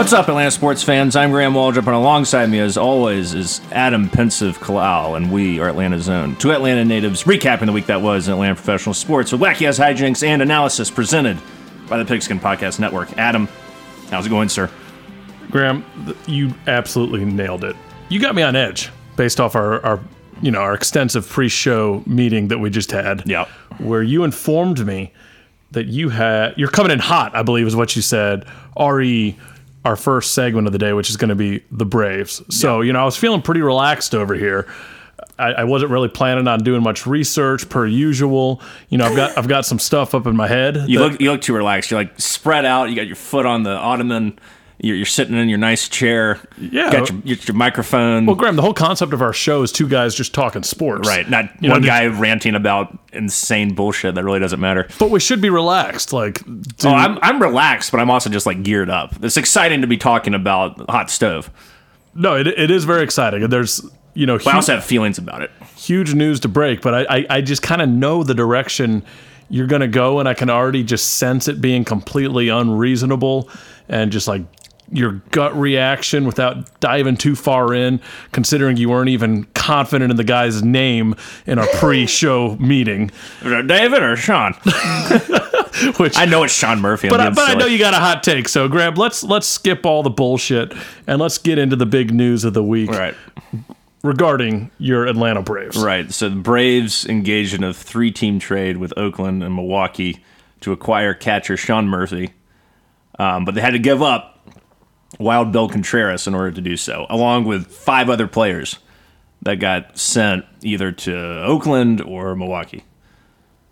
What's up, Atlanta sports fans? I'm Graham Waldrop, and alongside me, as always, is Adam Pensive Kalal, and we are Atlanta Zone. Two Atlanta natives recapping the week that was in Atlanta professional sports with wacky ass hijinks and analysis presented by the Pigskin Podcast Network. Adam, how's it going, sir? Graham, you absolutely nailed it. You got me on edge based off our, our you know, our extensive pre-show meeting that we just had. Yeah. Where you informed me that you had you're coming in hot, I believe is what you said. Re our first segment of the day, which is going to be the Braves. So, you know, I was feeling pretty relaxed over here. I, I wasn't really planning on doing much research per usual. You know, I've got I've got some stuff up in my head. You that- look you look too relaxed. You're like spread out. You got your foot on the ottoman. You're, you're sitting in your nice chair. Yeah. Got your, you got your microphone. well, Graham, the whole concept of our show is two guys just talking sports. right. Not You know, one did- guy ranting about insane bullshit that really doesn't matter. But we should be relaxed. Like, Oh, I'm, I'm relaxed, but I'm also just like geared up. It's exciting to be talking about hot stove. no, it, it is very exciting. And There's, you know, But I also have feelings about it. huge news to break, but I, I, I just kind of know the direction you're going to go, and I can already just sense it being completely unreasonable and just like your gut reaction without diving too far in, considering you weren't even confident in the guy's name in our pre-show meeting, David or Sean? which I know it's Sean Murphy. But, I, but I know you got a hot take. So, Graham, let's let's skip all the bullshit and let's get into the big news of the week Right, regarding your Atlanta Braves. right. So the Braves engaged in a three-team trade with Oakland and Milwaukee to acquire catcher Sean Murphy, um, but they had to give up Wild Bill Contreras in order to do so, along with five other players that got sent either to Oakland or Milwaukee.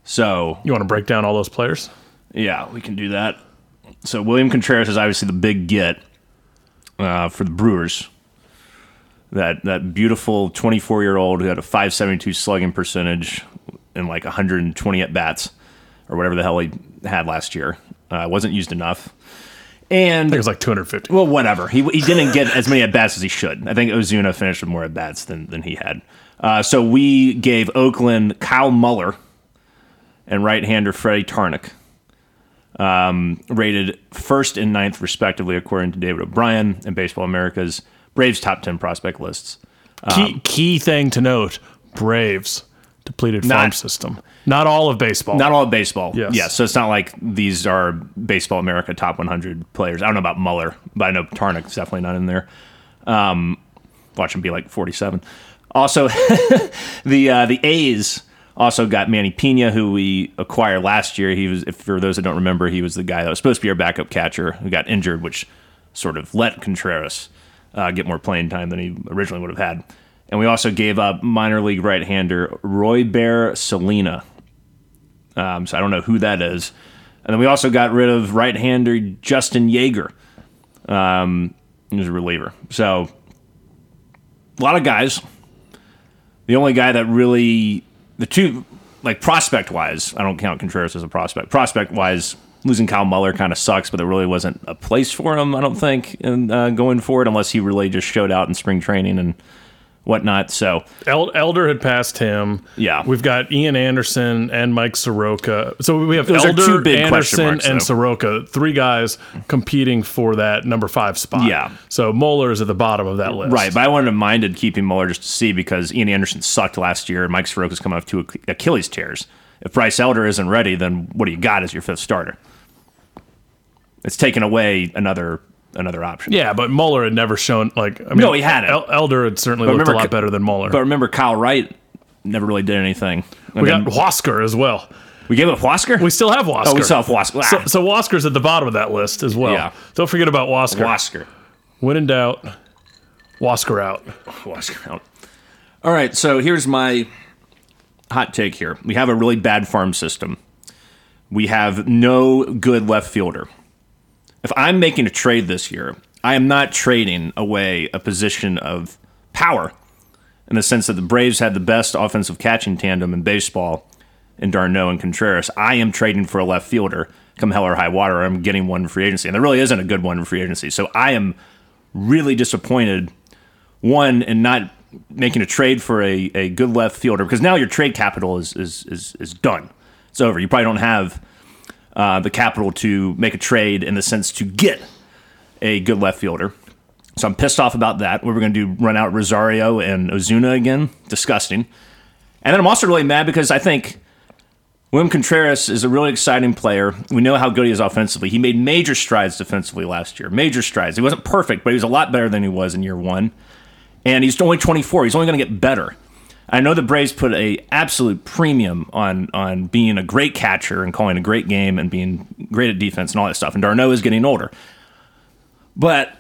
So You want to break down all those players? Yeah, we can do that. So William Contreras is obviously the big get uh, for the Brewers. That that beautiful 24 year old who had a 572 slugging percentage and like 120 at bats or whatever the hell he had last year. Uh, wasn't used enough. And it was like 250. well, whatever. He, he didn't get as many at bats as he should. I think Ozuna finished with more at bats than, than he had. Uh, so we gave Oakland Kyle Muller and right hander Freddy Tarnok, um, rated first and ninth, respectively, according to David O'Brien and Baseball America's Braves top 10 prospect lists. Key, key thing to note Braves depleted farm system. Not all of baseball. Not all of baseball. Yes. Yeah, so it's not like these are Baseball America top 100 players. I don't know about Muller, but I know Tarnok's definitely not in there. Um, watch him be like 47. Also, the uh, the A's also got Manny Pena, who we acquired last year. He was, if for those that don't remember, he was the guy that was supposed to be our backup catcher who got injured, which sort of let Contreras uh, get more playing time than he originally would have had. And we also gave up minor league right-hander Royber Salina. Um, so I don't know who that is. And then we also got rid of right-hander Justin Yeager. Um, he was a reliever. So a lot of guys. The only guy that really the two like prospect wise, I don't count Contreras as a prospect. Prospect wise, losing Kyle Muller kind of sucks, but there really wasn't a place for him. I don't think in uh, going forward unless he really just showed out in spring training and whatnot. So El- Elder had passed him. Yeah. We've got Ian Anderson and Mike Soroka. So we have Those Elder, two big question Anderson, marks, and. Soroka, three guys competing for that number five spot. Yeah. So Muller is at the bottom of that list. Right, but I wanted to minded keeping Muller just to see because Ian Anderson sucked last year. and Mike Soroka's coming off two Achilles tears. If Bryce Elder isn't ready, then what do you got as your fifth starter? It's taken away another another option. Yeah, but Muller had never shown like. I mean, No, he hadn't. El- Elder had certainly looked a lot better than Muller. But remember, Kyle Wright never really did anything. And we then- got Wasker as well. we gave up Wasker. We still have Wasker. oh, we still have Wasker. So, Ah, so Wasker's at the bottom of that list as well. Yeah. Don't forget about Wasker. Wasker. When in doubt, Wasker out. Wasker out. All right, so here's my hot take here. We have a really bad farm system. We have no good left fielder. If I'm making a trade this year, I am not trading away a position of power in the sense that the Braves had the best offensive catching tandem in baseball in d'Arnaud and Contreras. I am trading for a left fielder come hell or high water. I'm getting one in free agency. And there really isn't a good one in free agency. So I am really disappointed, one, in not making a trade for a, a good left fielder because now your trade capital is, is, is, is done. It's over. You probably don't have uh, the capital to make a trade in the sense to get a good left fielder. So I'm pissed off about that. we're going to do run out Rosario and Ozuna again. Disgusting. And then I'm also really mad because I think William Contreras is a really exciting player. We know how good he is offensively. He made major strides defensively last year. Major strides. He wasn't perfect, but he was a lot better than he was in year one. And he's only 24. He's only going to get better. I know the Braves put a absolute premium on on being a great catcher and calling a great game and being great at defense and all that stuff. And d'Arnaud is getting older, but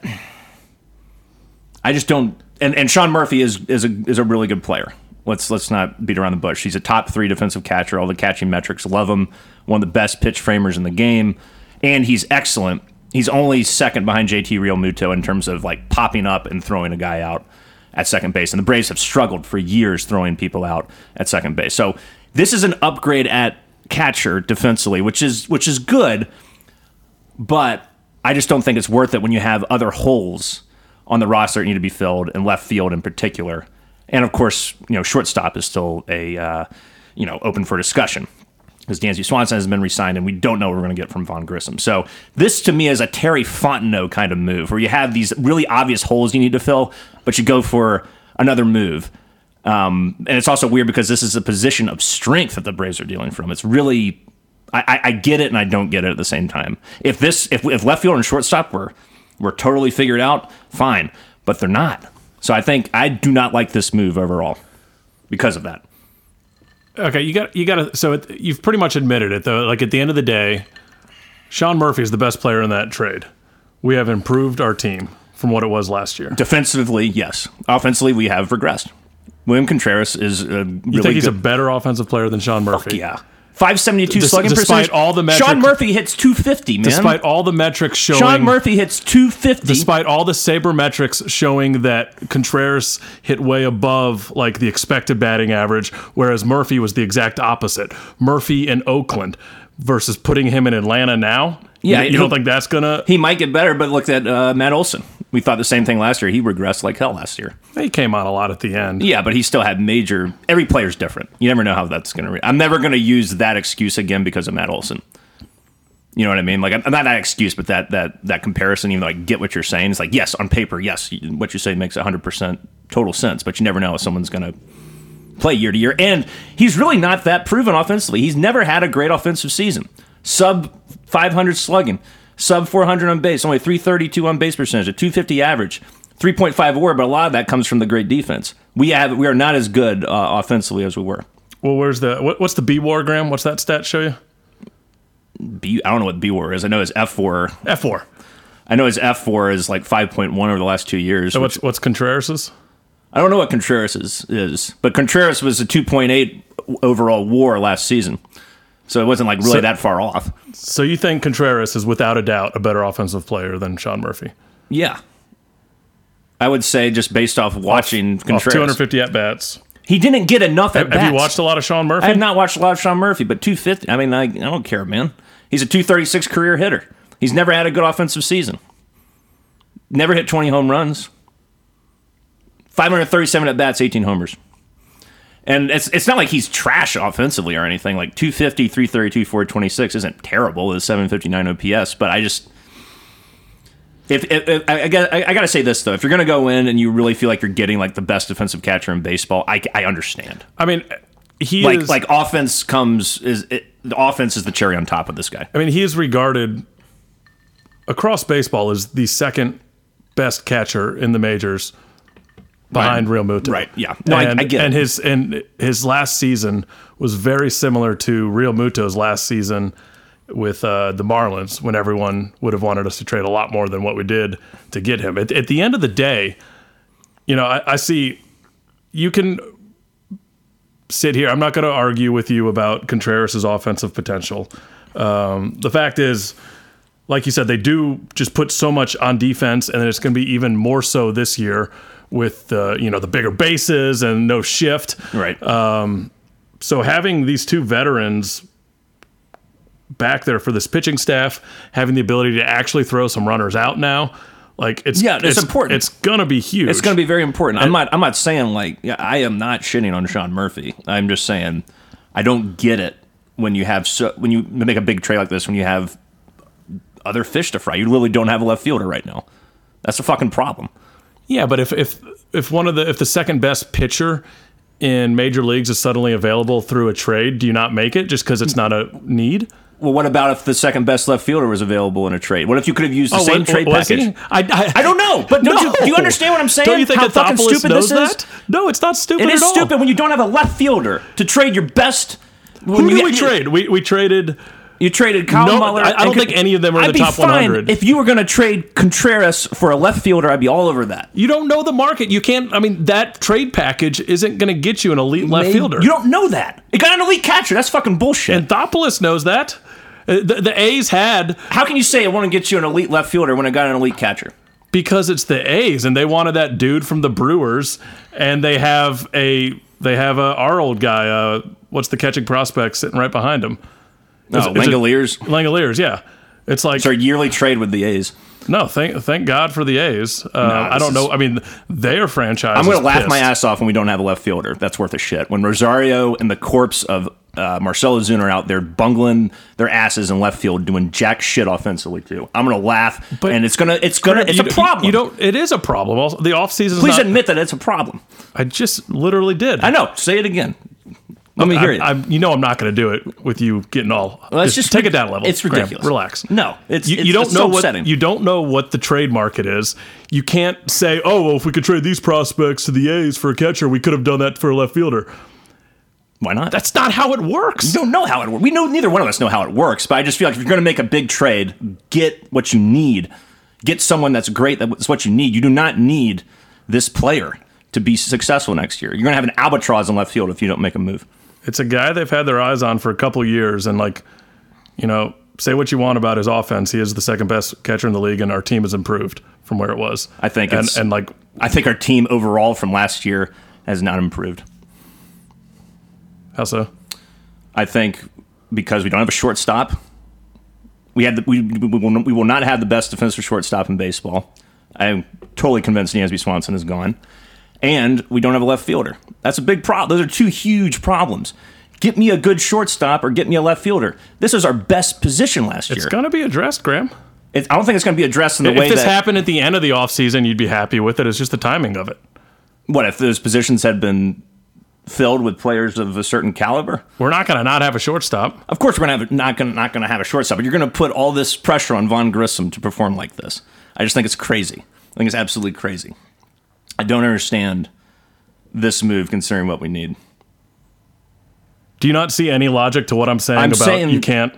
I just don't. And, and Sean Murphy is is a is a really good player. Let's let's not beat around the bush. He's a top three defensive catcher. All the catching metrics love him. One of the best pitch framers in the game, and he's excellent. He's only second behind JT Realmuto in terms of like popping up and throwing a guy out at second base. And the Braves have struggled for years throwing people out at second base. So this is an upgrade at catcher defensively, which is which is good, but I just don't think it's worth it when you have other holes on the roster that need to be filled, and left field in particular. And of course, you know, shortstop is still a uh, you know open for discussion because Dansby Swanson has been re-signed, and we don't know what we're going to get from Vaughn Grissom. So this, to me, is a Terry Fontenot kind of move, where you have these really obvious holes you need to fill, but you go for another move. Um, and it's also weird because this is a position of strength that the Braves are dealing from. It's really, I, I, get it and I don't get it at the same time. If this, if, if left field and shortstop were were totally figured out, fine, but they're not. So I think I do not like this move overall because of that. Okay, you got you got to. So it, you've pretty much admitted it though. Like at the end of the day, Sean Murphy is the best player in that trade. We have improved our team from what it was last year. Defensively, yes. Offensively, we have regressed. William Contreras is a really You think he's good. a better offensive player than Sean Murphy? yeah, five seventy two Des- slugging despite percentage. all the metric- Sean Murphy hits two fifty. Man, Despite all the metrics showing Sean Murphy hits two fifty. despite all the saber metrics showing that Contreras hit way above like the expected batting average, whereas Murphy was the exact opposite. Murphy in Oakland versus putting him in Atlanta now. Yeah, you, you don't think that's gonna? he might get better, but look at uh, Matt Olson. We thought the same thing last year. He regressed like hell last year. He came on a lot at the end. Yeah, but he still had major. Every player's different. You never know how that's going to. Re- I'm never going to use that excuse again because of Matt Olson. You know what I mean? Like, not that excuse, but that that that comparison. Even though I get what you're saying, it's like yes, on paper, yes, what you say makes 100 percent total sense. But you never know if someone's going to play year to year. And he's really not that proven offensively. He's never had a great offensive season. Sub 500 slugging, sub 400 on base, only 332 on base percentage, a 250 average, 3.5 WAR. But a lot of that comes from the great defense. We have we are not as good uh, offensively as we were. Well, where's the what, what's the B WAR Graham? What's that stat show you? B, I don't know what B WAR is. I know his F WAR. F WAR. I know his F WAR is like 5.1 over the last two years. So which- what's what's Contreras's? I don't know what Contreras is, is, but Contreras was a 2.8 overall WAR last season. So it wasn't like really So- that far off. So you think Contreras is without a doubt a better offensive player than Sean Murphy? Yeah. I would say just based off watching Off Contreras. 250 at bats. he didn't get enough at bats. Have you watched a lot of Sean Murphy? I have not watched a lot of Sean Murphy, but 250. I mean, I, I don't care, man. He's a 236 career hitter. He's never had a good offensive season. Never hit 20 home runs. 537 at bats, 18 homers. And it's it's not like he's trash offensively or anything. Like 250, 332, 426 isn't terrible. It's 759 OPS, but I just if, if, if I, I, got, I, I got to say this though, if you're going to go in and you really feel like you're getting like the best defensive catcher in baseball, I, I understand I mean, he like is like offense comes is it, the offense is the cherry on top of this guy. I mean, he is regarded across baseball as the second best catcher in the majors behind Realmuto. Right, yeah. No, I- and, I get it. and his and his last season was very similar to Realmuto's last season with uh, the Marlins when everyone would have wanted us to trade a lot more than what we did to get him. At, at the end of the day, you know, I, I see you can sit here. I'm not going to argue with you about Contreras' offensive potential. Um, the fact is, like you said, they do just put so much on defense, and it's going to be even more so this year with the you know the bigger bases and no shift. Right. Um, so having these two veterans back there for this pitching staff, having the ability to actually throw some runners out now, like it's Yeah, it's important. It's gonna be huge. it's going to be very important. I'm not I'm not saying like yeah, I am not shitting on Sean Murphy. I'm just saying I don't get it when you have so when you make a big trade like this when you have other fish to fry. You literally don't have a left fielder right now. That's a fucking problem. Yeah, but if if if one of the if the second best pitcher in major leagues is suddenly available through a trade, do you not make it just because it's not a need? Well, what about if the second best left fielder was available in a trade? What if you could have used the Oh, same what- trade package? I, I, I don't know, but don't you, do you understand what I'm saying? Don't you think How fucking stupid knows this is? that? No, it's not stupid It is at all. stupid when you don't have a left fielder to trade your best. Who did we trade? We we traded. You traded Kyle No, Muller. I- I don't think any of them are in I'd the be top fine 100. If you were going to trade Contreras for a left fielder, I'd be all over that. You don't know the market. You can't. I mean, that trade package isn't going to get you an elite left fielder. You don't know that. It got an elite catcher. That's fucking bullshit. Anthopoulos knows that. Uh, The, the A's had How can you say I want to get you an elite left fielder when I got an elite catcher? because it's the A's and they wanted that dude from the Brewers, and they have a they have a our old guy. Uh, what's the catching prospect sitting right behind him? No, Is it- is it- Langeliers. Langeliers, yeah. It's like It's our yearly trade with the A's. no, thank thank God for the A's. Uh, I don't know. is- I mean, their franchise. I'm going to laugh my ass off when we don't have a left fielder. That's worth a shit. When Rosario and the corpse of uh, Marcell Ozuna are out there bungling their asses in left field, doing jack shit offensively too. I'm going to laugh, But- and it's gonna, it's gonna, it's a problem. You don't. It is a problem. Also, the offseason. Please not, admit that it's a problem. I just literally did. I know. Say it again. Let me hear I, it. I, you know, I'm not going to do it with you getting all. Well, just, just take it down a level. it's Graham, ridiculous. relax. No, it's You, it's, you don't it's know so what upsetting. you don't know what the trade market is. You can't say, "Oh, well, if we could trade these prospects to the A's for a catcher, we could have done that for a left fielder." Why not? That's not how it works. We don't know how it works. We know neither one of us know how it works, but I just feel like if you're going to make a big trade, get what you need. Get someone that's great. That's what you need. You do not need this player to be successful next year. You're going to have an albatross in left field if you don't make a move. It's a guy they've had their eyes on for a couple years, and like, you know, say what you want about his offense, he is the second best catcher in the league, and our team has improved from where it was. I think and, it's- and like I think our team overall from last year has not improved. how so? I think because we don't have a shortstop, we had the, we, we, will, we will not have the best defensive shortstop in baseball. I'm totally convinced Dansby Swanson is gone, and we don't have a left fielder. That's a big problem. Those are two huge problems. Get me a good shortstop or get me a left fielder. This is our best position last year. It's going to be addressed, Graham. It, I don't think it's going to be addressed in the If way If this that happened at the end of the offseason, you'd be happy with it. It's just the timing of it. what if those positions had been filled with players of a certain caliber. We're not going to not have a shortstop. Of course, we're gonna have not gonna not gonna have a shortstop, but you're gonna put all this pressure on Vaughn Grissom to perform like this. I just think it's crazy. I think it's absolutely crazy. I don't understand this move considering what we need. Do you not see any logic to what I'm saying I'm about saying- you can't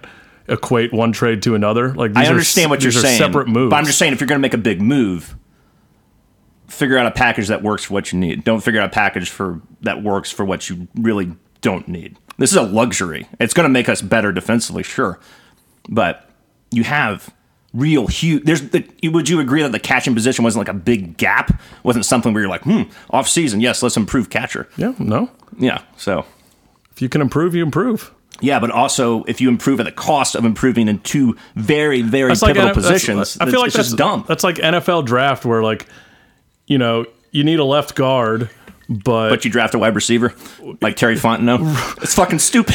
equate one trade to another? Like these I understand s- what you're these are saying, Separate moves. but I'm just saying if you're gonna make a big move, figure out a package that works for what you need. Don't figure out a package for that works for what you really don't need. This is a luxury. It's going to make us better defensively, sure, but you have real huge. There's the, would you agree that the catching position wasn't like a big gap? Wasn't something where you're like, hmm, off season, yes, let's improve catcher. yeah, no. Yeah, so If you can improve, you improve. yeah, but also if you improve at the cost of improving in two very very That's like pivotal that's- positions, I feel like it's that's just dumb. That's like NFL draft where like, you know, you need a left guard, but, but you draft a wide receiver like Terry Fontenot. it's fucking stupid.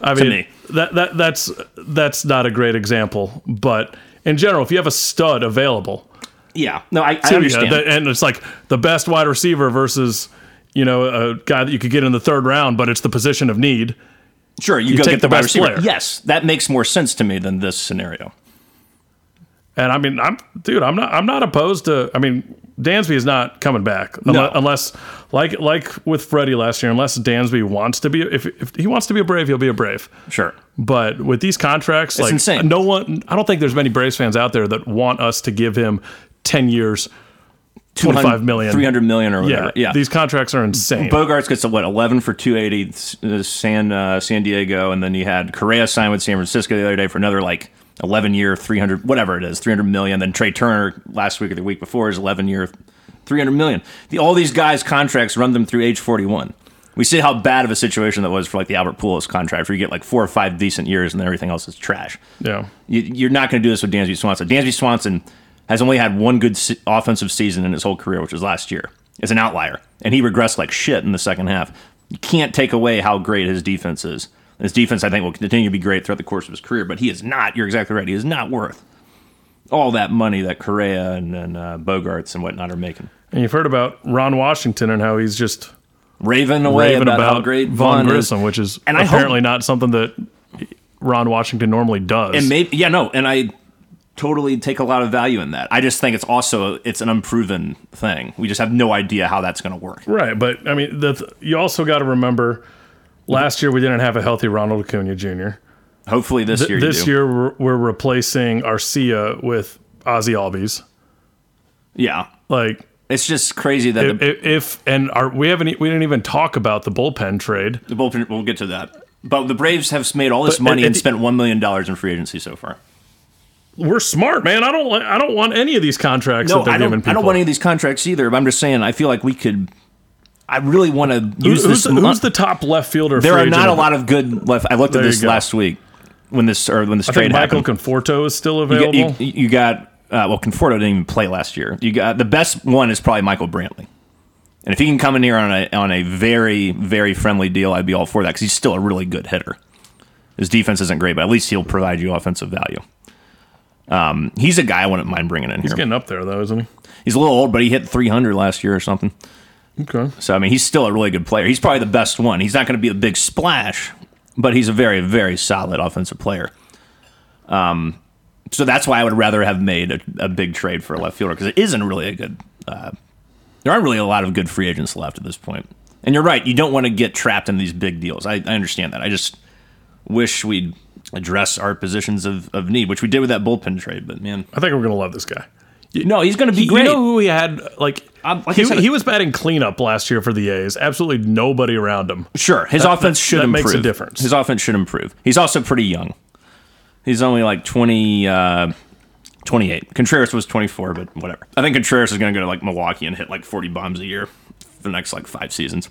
I mean me. That that that's that's not a great example. But in general, if you have a stud available, yeah, no, I, I understand. the- and it's like the best wide receiver versus you know a guy that you could get in the third round, but it's the position of need. sure, you, go take get the, the best receiver. player. Yes, that makes more sense to me than this scenario. And I mean, I'm dude, I'm not I'm not opposed to. I mean, Dansby is not coming back No. unless, like like with Freddie last year, unless Dansby wants to be. If if he wants to be a Brave, he'll be a Brave. Sure. But with these contracts, like insane. no one, I don't think there's many Braves fans out there that want us to give him ten years, twenty five million, 300 million or Yeah, whatever. Yeah. these contracts are insane. Bogaerts gets what 11 for 280 uh, San uh, San Diego, and then you had Correa sign with San Francisco the other day for another like 11 year 300 whatever it is 300 million. Then Trea Turner last week or the week before is 11 year 300 million. The, all these guys' contracts run them through age 41. We see how bad of a situation that was for like the Albert Pujols contract, where you get like four or five decent years and then everything else is trash. yeah, You, you're not going to do this with Dansby Swanson. Dansby Swanson has only had one good se- offensive season in his whole career, which was last year. It's an outlier, and he regressed like shit in the second half. You can't take away how great his defense is. His defense, I think, will continue to be great throughout the course of his career, but he is not. You're exactly right. He is not worth all that money that Correa and, and uh, Bogaerts and whatnot are making. And you've heard about Ron Washington and how he's just Raving away raving about, about, how great Von Vaughn is. Grissom, which is And apparently hope- not something that Ron Washington normally does. And maybe, yeah, no, and I totally take a lot of value in that. I just think it's also it's an unproven thing. We just have no idea how that's going to work. right, but I mean, the, you also got to remember last year we didn't have a healthy Ronald Acuna Jr. Hopefully this year, you this do. year we're, we're replacing Arcia with Ozzie Albies. yeah, Like it's just crazy that if, the, if, if and our, we haven't we didn't even talk about the bullpen trade. the bullpen. We'll get to that. But the Braves have made all this But- money and- and spent one million dollars in free agency so far. We're smart, man. I don't I don't want any of these contracts No, that they're I don't. people. I don't want any of these contracts either. But I'm just saying, I feel like we could. I really want to Who- use who's, this. the, who's the top left fielder? there are not a lot of good left. I looked at this last week when this or when this I trade think Michael happened. Conforto is still You available. got- you, you got uh, well, Conforto didn't even play last year. You got the best one is probably Michael Brantley, and if he can come in here on a on a very very friendly deal, I'd be all for that because he's still a really good hitter. His defense isn't great, but at least he'll provide you offensive value. Um, he's a guy I wouldn't mind bringing in He's here. getting up there though, isn't he? He's a little old, but he hit 300 last year or something. Okay. So I mean, he's still a really good player. He's probably the best one. He's not going to be a big splash, but he's a very, very solid offensive player. Um, so that's why I would rather have made a, a big trade for a left fielder because it isn't really a good. Uh, there aren't really a lot of good free agents left at this point. And you're right. You don't want to get trapped in these big deals. I, I understand that. I just wish we'd address our positions of, of need, which we did with that bullpen trade. But man, I think we're gonna love this guy. no, he's going to be You great. know who he had? Like, like he, said- he was batting cleanup last year for the A's. Absolutely nobody around him. Sure, his That- offense that- should that improve. makes a difference. His offense should improve. He's also pretty young. He's only like 20, uh, 28. Contreras was 24, but whatever. I think Contreras is going to go to like Milwaukee and hit like 40 bombs a year for the next like five seasons.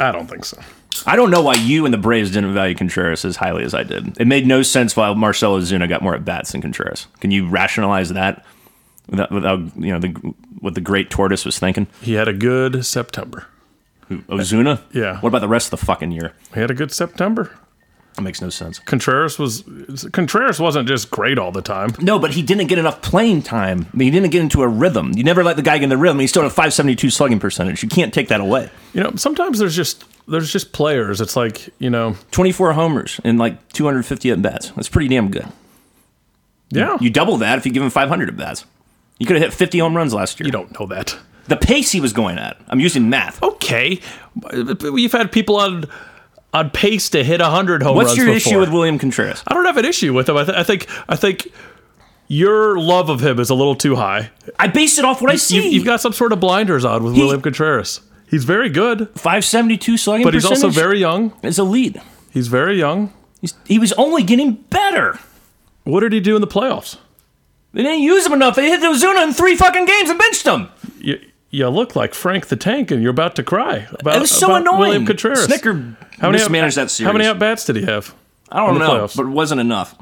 I don't think so. I don't know why you and the Braves didn't value Contreras as highly as I did. It made no sense why Marcell Ozuna got more at bats than Contreras. Can you rationalize that without, without you know the what the great tortoise was thinking? He had a good September. Ozuna? Yeah. What about the rest of the fucking year? He had a good September. That makes no sense. Contreras was Contreras wasn't just great all the time. No, but he didn't get enough playing time. I mean, he didn't get into a rhythm. You never let the guy get in the rhythm. He still had a 572 slugging percentage. You can't take that away. You know, sometimes there's just there's just players. It's like you know, 24 homers and like 250 at bats. That's pretty damn good. yeah. You double that if you give him 500 at bats. You could have hit 50 home runs last year. you don't know that. the pace he was going at. I'm using math. Okay, we've had people on on pace to hit hundred home What's runs What's your before. issue with William Contreras? I don't have an issue with him. I, th- I think I think your love of him is a little too high. I base it off what I see. You've, you've got some sort of blinders on with He- William Contreras. He's very good, 572 slugging but he's also very young. It's a lead. He's very young. He's, he was only getting better. What did he do in the playoffs? They didn't use him enough. They hit Ozuna in three fucking games and benched him. You, you look like Frank the Tank, and you're about to cry about, It was so annoying. William Contreras. Snicker How many mismanaged that series. How many at bats did he have? I don't know, playoffs? but it wasn't enough.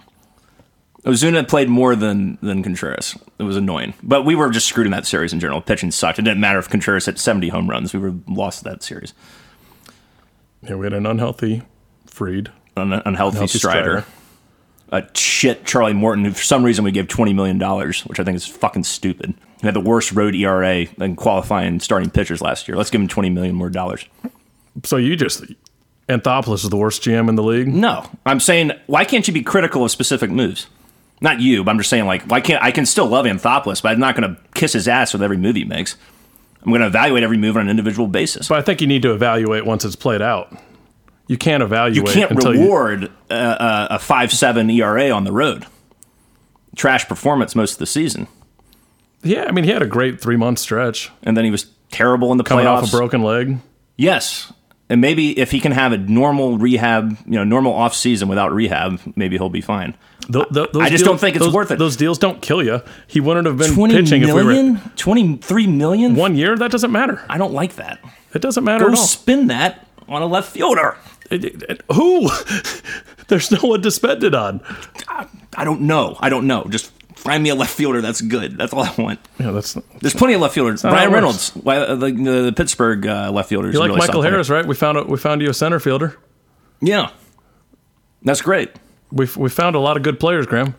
Ozuna played more than than Contreras. It was annoying, but we were just screwed in that series in general. Pitching sucked. It didn't matter if Contreras hit 70 home runs. We were lost that series. Yeah, we had an unhealthy Fried. An unhealthy Unhealthy Strider. Strider. A shit Charlie Morton, who for some reason we gave $20 million, which I think is fucking stupid. He had the worst road ERA and qualifying starting pitchers last year. Let's give him 20 million more dollars. So you just Anthopoulos is the worst GM in the league. No, I'm saying why can't you be critical of specific moves? Not you, but I'm just saying like why can't I can still love Anthopoulos, but I'm not going to kiss his ass with every move he makes. I'm going to evaluate every move on an individual basis. But I think you need to evaluate once it's played out. You can't evaluate you can't until you. reward a, a, a five seven ERA on the road. Trash performance most of the season, Yeah, I mean he had a great three month stretch and then he was terrible in the playoffs. coming playoffs. off a broken leg. Yes. And maybe if he can have a normal rehab, you know, normal off season without rehab, maybe he'll be fine. Th- th- those I just don't think it's those- worth it. Those deals don't kill you. He wouldn't have been 20 pitching if we were million? 23 million? one year. That doesn't matter. I don't like that. It doesn't matter Go at all. spin that on a left fielder. Who? There's no one to spend it on. I don't know. I don't know. Just find me a left fielder that's good. That's all I want. Yeah, that's you There's plenty of left fielders. Bryan Reynolds, why- uh, the, the, the Pittsburgh uh, left fielder. is like really Michael player. Harris, right? We found a, we found you a center fielder. Yeah. That's great. We we found a lot of good players, Graham.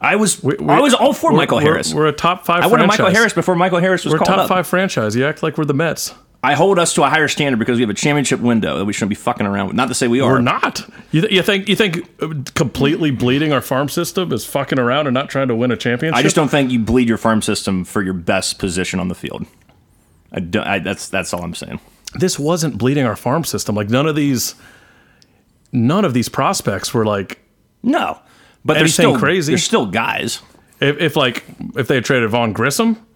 I was We- we- I was all for we're- Michael we're- Harris. We're, a top five. I wanted franchise. Michael Harris before Michael Harris was We're called top up. five franchise. You act like we're the Mets. I hold us to a higher standard because we have a championship window that we shouldn't be fucking around with. Not to say we are. We're not. You, th- you think you think uh, completely bleeding our farm system is fucking around and not trying to win a championship? I just don't think you bleed your farm system for your best position on the field. I don't, I, that's that's all I'm saying. This wasn't bleeding our farm system. Like none of these, none of these prospects were like No, but they're still crazy? They're still guys. if, if like if they had traded Vaughn Grissom,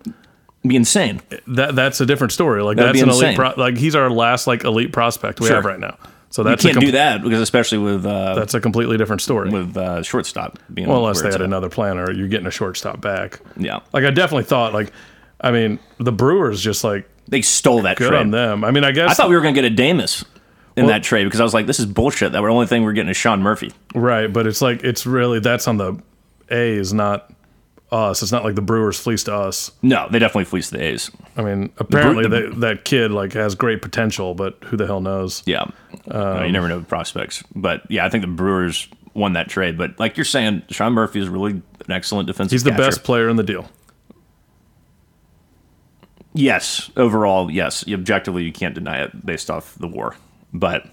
be insane. that that's a different story. Like That'd that's an elite. Pro, like he's our last like elite prospect we Sure. have right now. So You that's a can't com- do that because especially with uh, That's a completely different story. with uh, shortstop being well, unless they had at. another plan, or you're getting a shortstop back. Yeah, Like I definitely thought, like, I mean, the Brewers just like they stole that good trade. on them. I mean, I guess I thought we were going to get Adames in Well- that trade because I was like, this is bullshit. That we're the only thing we're getting is Sean Murphy. right, but it's like it's really that's on the A is not us. It's not like the Brewers fleeced us. No, they definitely fleeced the A's. I mean, apparently the- they, that kid like has great potential, but who the hell knows? Yeah, No, you never know with prospects. But yeah, I think the Brewers won that trade. But like you're saying, Sean Murphy is really an excellent defensive. He's the catcher. best player in the deal. Yes, overall, yes. Objectively, you can't deny it based off the war. But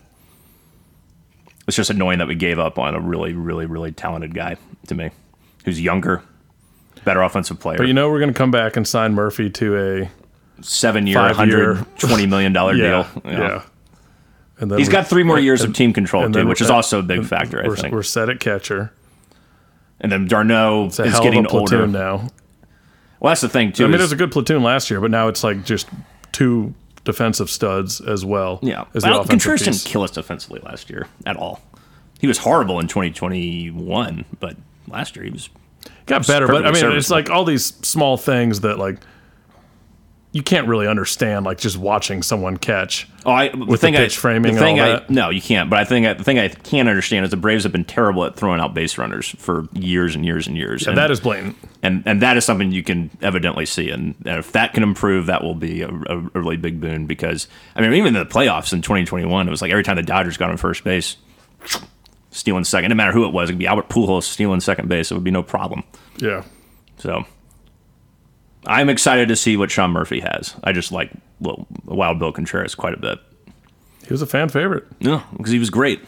it's just annoying that we gave up on a really, really, really talented guy to me, who's younger, better offensive player. But you know, we're going to come back and sign Murphy to a seven year, hundred twenty million dollar yeah, deal. yeah. And then He's got three more years of team control and too, which is also a big factor. I think. we're set at catcher. and then d'Arnaud It's is getting of a platoon older. now. Well, that's the thing too. I mean, it was a good platoon last year, but now it's like just two defensive studs as well. yeah, as the Contreras didn't kill us defensively last year at all. He was horrible in 2021, but last year he was. Got better, but I mean, it's like all these small things that like you can't really understand, like just watching someone catch. Oh, I, the the thing pitch I, framing the thing I, that? No, you can't. But I think I, the thing I can't understand is the Braves have been terrible at throwing out base runners for years and years and years. and, that is blatant. and and that is something you can evidently see. And, and if that can improve, that will be a, a, a really big boon. Because I mean, even in the playoffs in 2021, it was like every time the Dodgers got on first base, stealing second. No matter who it was, it could be Albert Pujols stealing second base. It would be no problem. Yeah. So I'm excited to see what Sean Murphy has. I just like well, Wild Bill Contreras quite a bit. He was a fan favorite. No, because he was great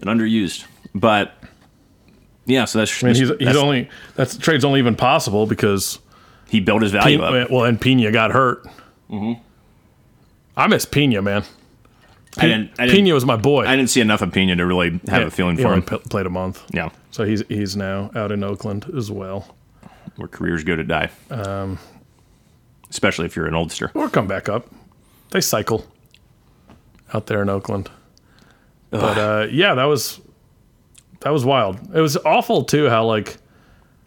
and underused. But yeah, so that's I mean, he's, he's only that's trade's only even possible because he built his value up. well, and Pena got hurt. Mm-hmm. I miss Pena, man. I didn't, I didn't, Pena was my boy. I didn't see enough of Pena to really have a feeling for him. p- played a month, Yeah, so he's he's now out in Oakland as well. where careers go to die. Um, Especially if you're an oldster. Or come back up. They cycle out there in Oakland. But uh, yeah, that was that was wild. It was awful too how like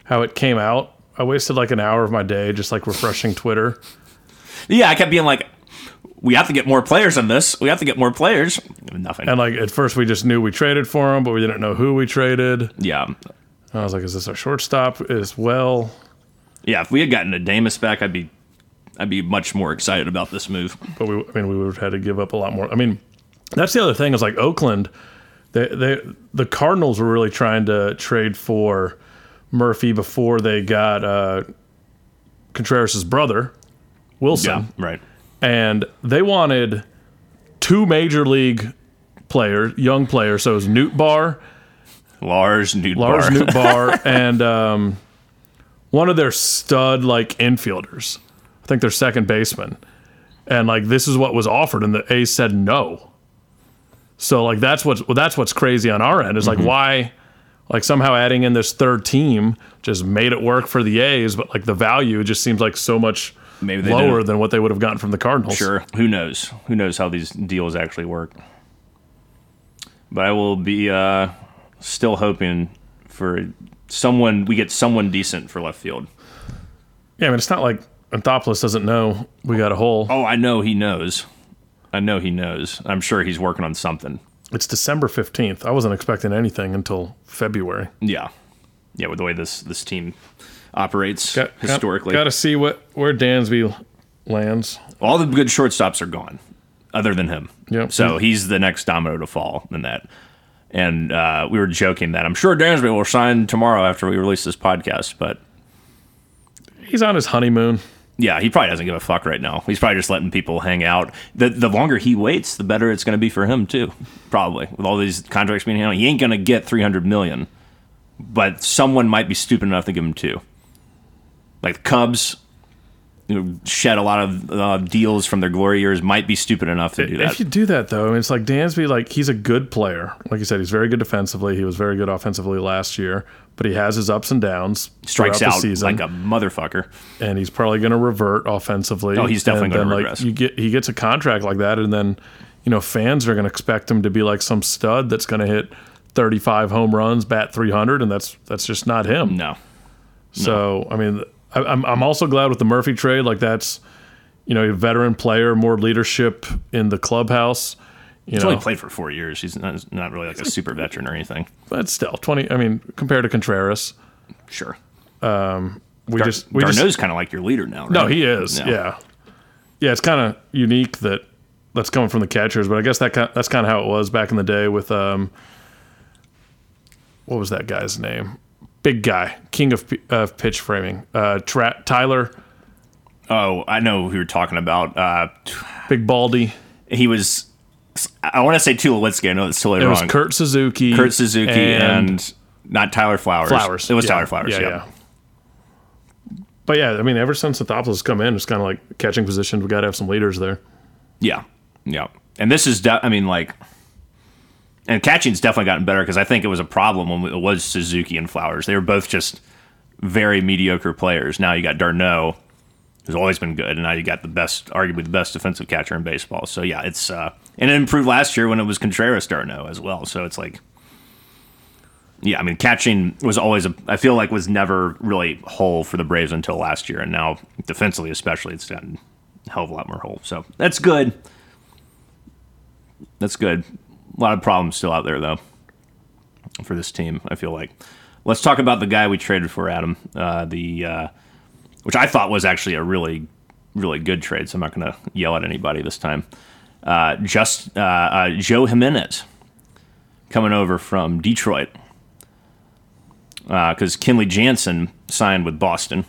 how it came out. I wasted like an hour of my day just like refreshing Twitter. Yeah, I kept being like, we have to get more players in this. We have to get more players. Nothing. And like at first we just knew we traded for him, but we didn't know who we traded. yeah. I was like, is this our shortstop as well? Yeah, if we had gotten Adames back, I'd be I'd be much more excited about this move. But we, I mean, we would have had to give up a lot more. I mean, that's the other thing is like Oakland, they, they, the Cardinals were really trying to trade for Murphy before they got uh, Contreras' brother, Willson, right. And they wanted two major league players, young players. So it was Nootbaar, Lars Newt Lars. Nootbaar, and um, one of their stud like infielders. I think their second baseman. And like this is what was offered, and the A's said no. So like that's what's well, that's what's crazy on our end is Mm-hmm. like why like somehow adding in this third team just made it work for the A's, but like the value just seems like so much Maybe lower didn't- than what they would have gotten from the Cardinals. Sure. Who knows? Who knows how these deals actually work? But I will be uh, still hoping for someone. We get someone decent for left field. Yeah, I mean it's not like Anthopoulos doesn't know we got a hole. Oh, I know he knows. I know he knows. I'm sure he's working on something. It's December fifteenth. I wasn't expecting anything until February. Yeah, yeah. With the way this this team operates Got, historically, got to see what where Dansby lands. all the good shortstops are gone, other than him. Yep. So he's the next domino to fall in that. And uh, we were joking that I'm sure Dansby will sign tomorrow after we release this podcast. But He's on his honeymoon. yeah, he probably doesn't give a fuck right now. He's probably just letting people hang out. The the longer he waits, the better it's going to be for him too. Probably with all these contracts being handled, he ain't going to get 300 million, but someone might be stupid enough to give him two. Like the Cubs, you know, shed a lot of uh, deals from their glory years. Might be stupid enough to do that. If you do that though, I mean, it's like Dansby. Like he's a good player. Like you said, he's very good defensively. He was very good offensively last year, but he has his ups and downs. Strikes throughout the out season, like a motherfucker. and he's probably going to revert offensively. Oh, he's definitely then, like, regress. You get he gets a contract like that, and then you know fans are going to expect him to be like some stud that's going to hit 35 home runs, bat 300, and that's that's just not him. No, So I mean, I, I'm I'm also glad with the Murphy trade. Like that's you know a veteran player, more leadership in the clubhouse. You he's know, only played for four years. He's not, not really like a super veteran or anything. but still 20. I mean, compared to Contreras, Sure, we Dar- just we just d'Arnaud's kind of like your leader now. Right? No, he is. Yeah. Yeah, yeah. it's kind of unique that that's coming from the catchers, but I guess that ki- that's kind of how it was back in the day with um, what was that guy's name? Big guy, king of of pitch framing, uh, Tra- Tyler, Oh, I know who you're talking about. Uh, Big Baldy. he was. I want to say Tulowitzki. I know it's totally It wrong. was Kurt Suzuki, Kurt Suzuki and, not Tyler Flowers. Flowers. It was Yeah. Tyler Flowers. Yeah, Yeah, yeah. But yeah, I mean, ever since Anthopoulos has come in, it's kind of like catching positions. We got to have some leaders there. yeah, yeah. And this is. De- I mean, like, and catching's definitely gotten better because I think it was a problem when it was Suzuki and Flowers. They were both just very mediocre players. Now you got d'Arnaud, who's always been good, and now you got the best, arguably the best defensive catcher in baseball. So yeah, it's uh, and it improved last year when it was Contreras d'Arnaud as well. So it's like. Yeah, I mean, catching was always a. I feel like was never really whole for the Braves until last year, and now defensively, especially, it's gotten a hell of a lot more whole. So that's good. That's good. A lot of problems still out there, though, for this team. I feel like. Let's talk about the guy we traded for, Adam. Uh, the uh, which I thought was actually a really, really good trade. So I'm not going to yell at anybody this time. Uh, just uh, uh, Joe Jimenez coming over from Detroit because Kenley Jansen signed with Boston,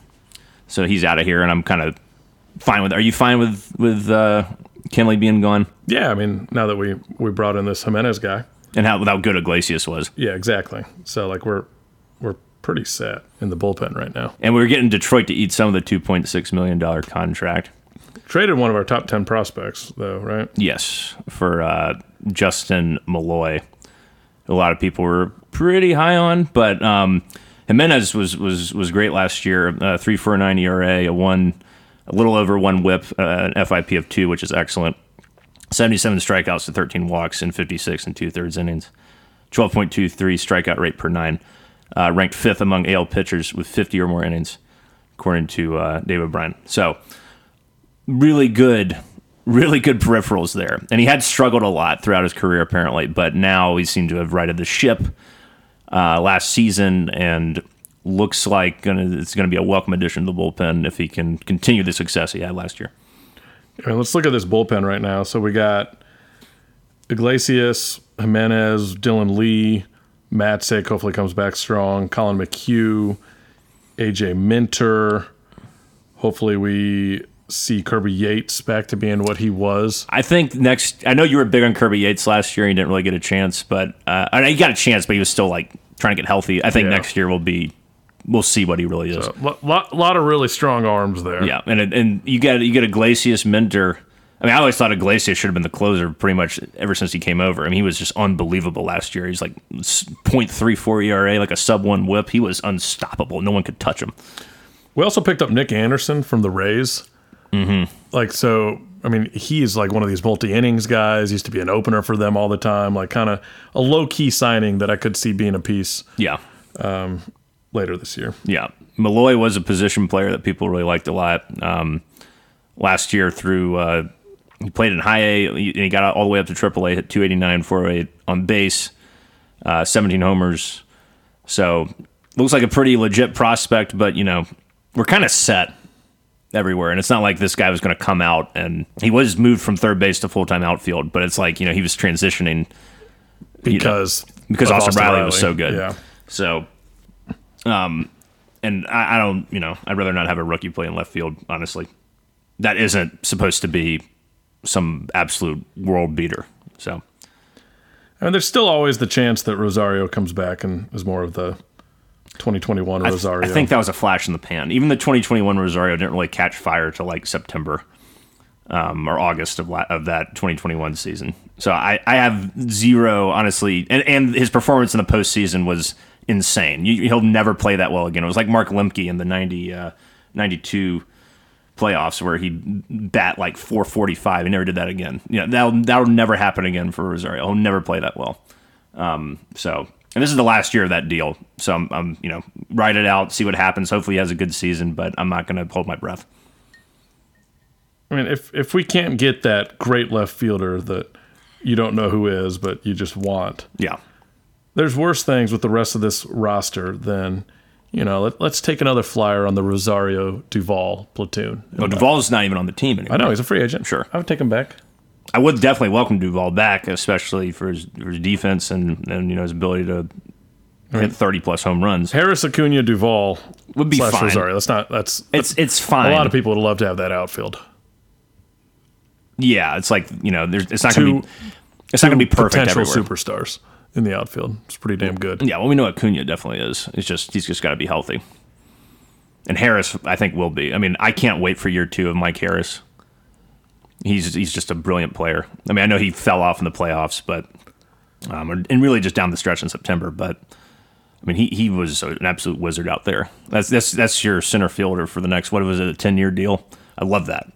so he's out of here, and I'm kind of fine with. Are you fine with with uh, Kenley being gone Yeah, I mean, now that we we brought in this Jimenez guy, and how how good Iglesias was, yeah, exactly. So like we're we're pretty set in the bullpen right now. and we're getting Detroit to eat some of the 2.6 million dollar contract. Traded one of our top ten prospects though, right? Yes, for uh, Justin Malloy. A lot of people were pretty high on, but um, Jimenez was was was great last year. Uh, Three four nine ERA, a one, a little over one WHIP, uh, an FIP of two, which is excellent. Seventy seven strikeouts to thirteen walks in fifty six and two thirds innings. Twelve point two three strikeout rate per nine. Uh, ranked fifth among AL pitchers with fifty or more innings, according to uh, David O'Brien. So really good, really good peripherals there. And he had struggled a lot throughout his career, apparently, but now he seemed to have righted the ship uh, last season and looks like gonna, it's going to be a welcome addition to the bullpen if he can continue the success he had last year. I mean, let's look at this bullpen right now. So we got Iglesias, Jimenez, Dylan Lee, Matzek hopefully comes back strong, Collin McHugh, AJ Minter. Hopefully we see Kirby Yates back to being what he was. I think next, I know you were big on Kirby Yates last year. He didn't really get a chance, but uh, I know he got a chance, but he was still like trying to get healthy. I think Yeah. next year will be, we'll see what he really is. A lot, lot, of really strong arms there. Yeah, and it, and you get you get Iglesias Minter. I mean, I always thought Iglesias should have been the closer pretty much ever since he came over. I mean, he was just unbelievable last year. He's like .34 ERA, like a sub one WHIP. He was unstoppable. No one could touch him. We also picked up Nick Anderson from the Rays. Mm-hmm. Like so, I mean, he's like one of these multi innings guys. Used to be an opener for them all the time. Like kind of a low key signing that I could see being a piece Yeah, later this year. yeah. Malloy was a position player that people really liked a lot. Um, last year through uh, he played in high A and he got all the way up to Triple A, hit 289, 408 on base, uh, 17 homers. So looks like a pretty legit prospect, but you know we're kind of set everywhere, and it's not like this guy was going to come out and he was moved from third base to full time outfield, but it's like you know he was transitioning. because because Of Austin, Riley, was so good. Yeah. So, um, and I, I don't, you know, I'd rather not have a rookie play in left field. Honestly, that isn't supposed to be some absolute world beater. So, And there's still always the chance that Rosario comes back and is more of the 2021 I, th- Rosario. I think that was a flash in the pan. Even the 2021 Rosario didn't really catch fire till like September um, or August of, la- of that 2021 season. So I, I have zero, honestly, and, and his performance in the postseason was insane. You, he'll never play that well again. It was like Mark Lemke in the 90, uh, 92 playoffs where he bat like 445. He never did that again. You know, that'll, that'll never happen again for Rosario. He'll never play that well. Um, so, and this is the last year of that deal. So I'm, I'm, you know, ride it out, see what happens. Hopefully he has a good season, but I'm not going to hold my breath. I mean, if if we can't get that great left fielder that you don't know who is, but you just want, Yeah. There's worse things with the rest of this roster than, you know, let, let's take another flyer on the Rosario Duvall platoon. Well, uh, Duvall's not even on the team anymore. I know he's a free agent. Sure. I would take him back. I would definitely welcome Duvall back, especially for his, for his defense and, and you know his ability to hit 30 plus home runs. Harris Acuna Duvall Would be fine. Rosario. That's not. That's It's it's fine. a lot of people would love to have that outfield. Yeah, it's like you know, there's it's not going to be it's not going to be perfect Potential everywhere. superstars in the outfield. It's pretty damn good. Yeah, well, we know Acuna definitely is. It's just he's just got to be healthy. And Harris, I think, will be. I mean, I can't wait for year two of Mike Harris. He's he's just a brilliant player. I mean, I know he fell off in the playoffs, but um, and really just down the stretch in September. But I mean, he he was an absolute wizard out there. That's that's that's your center fielder for the next what was it a ten year deal? I love that.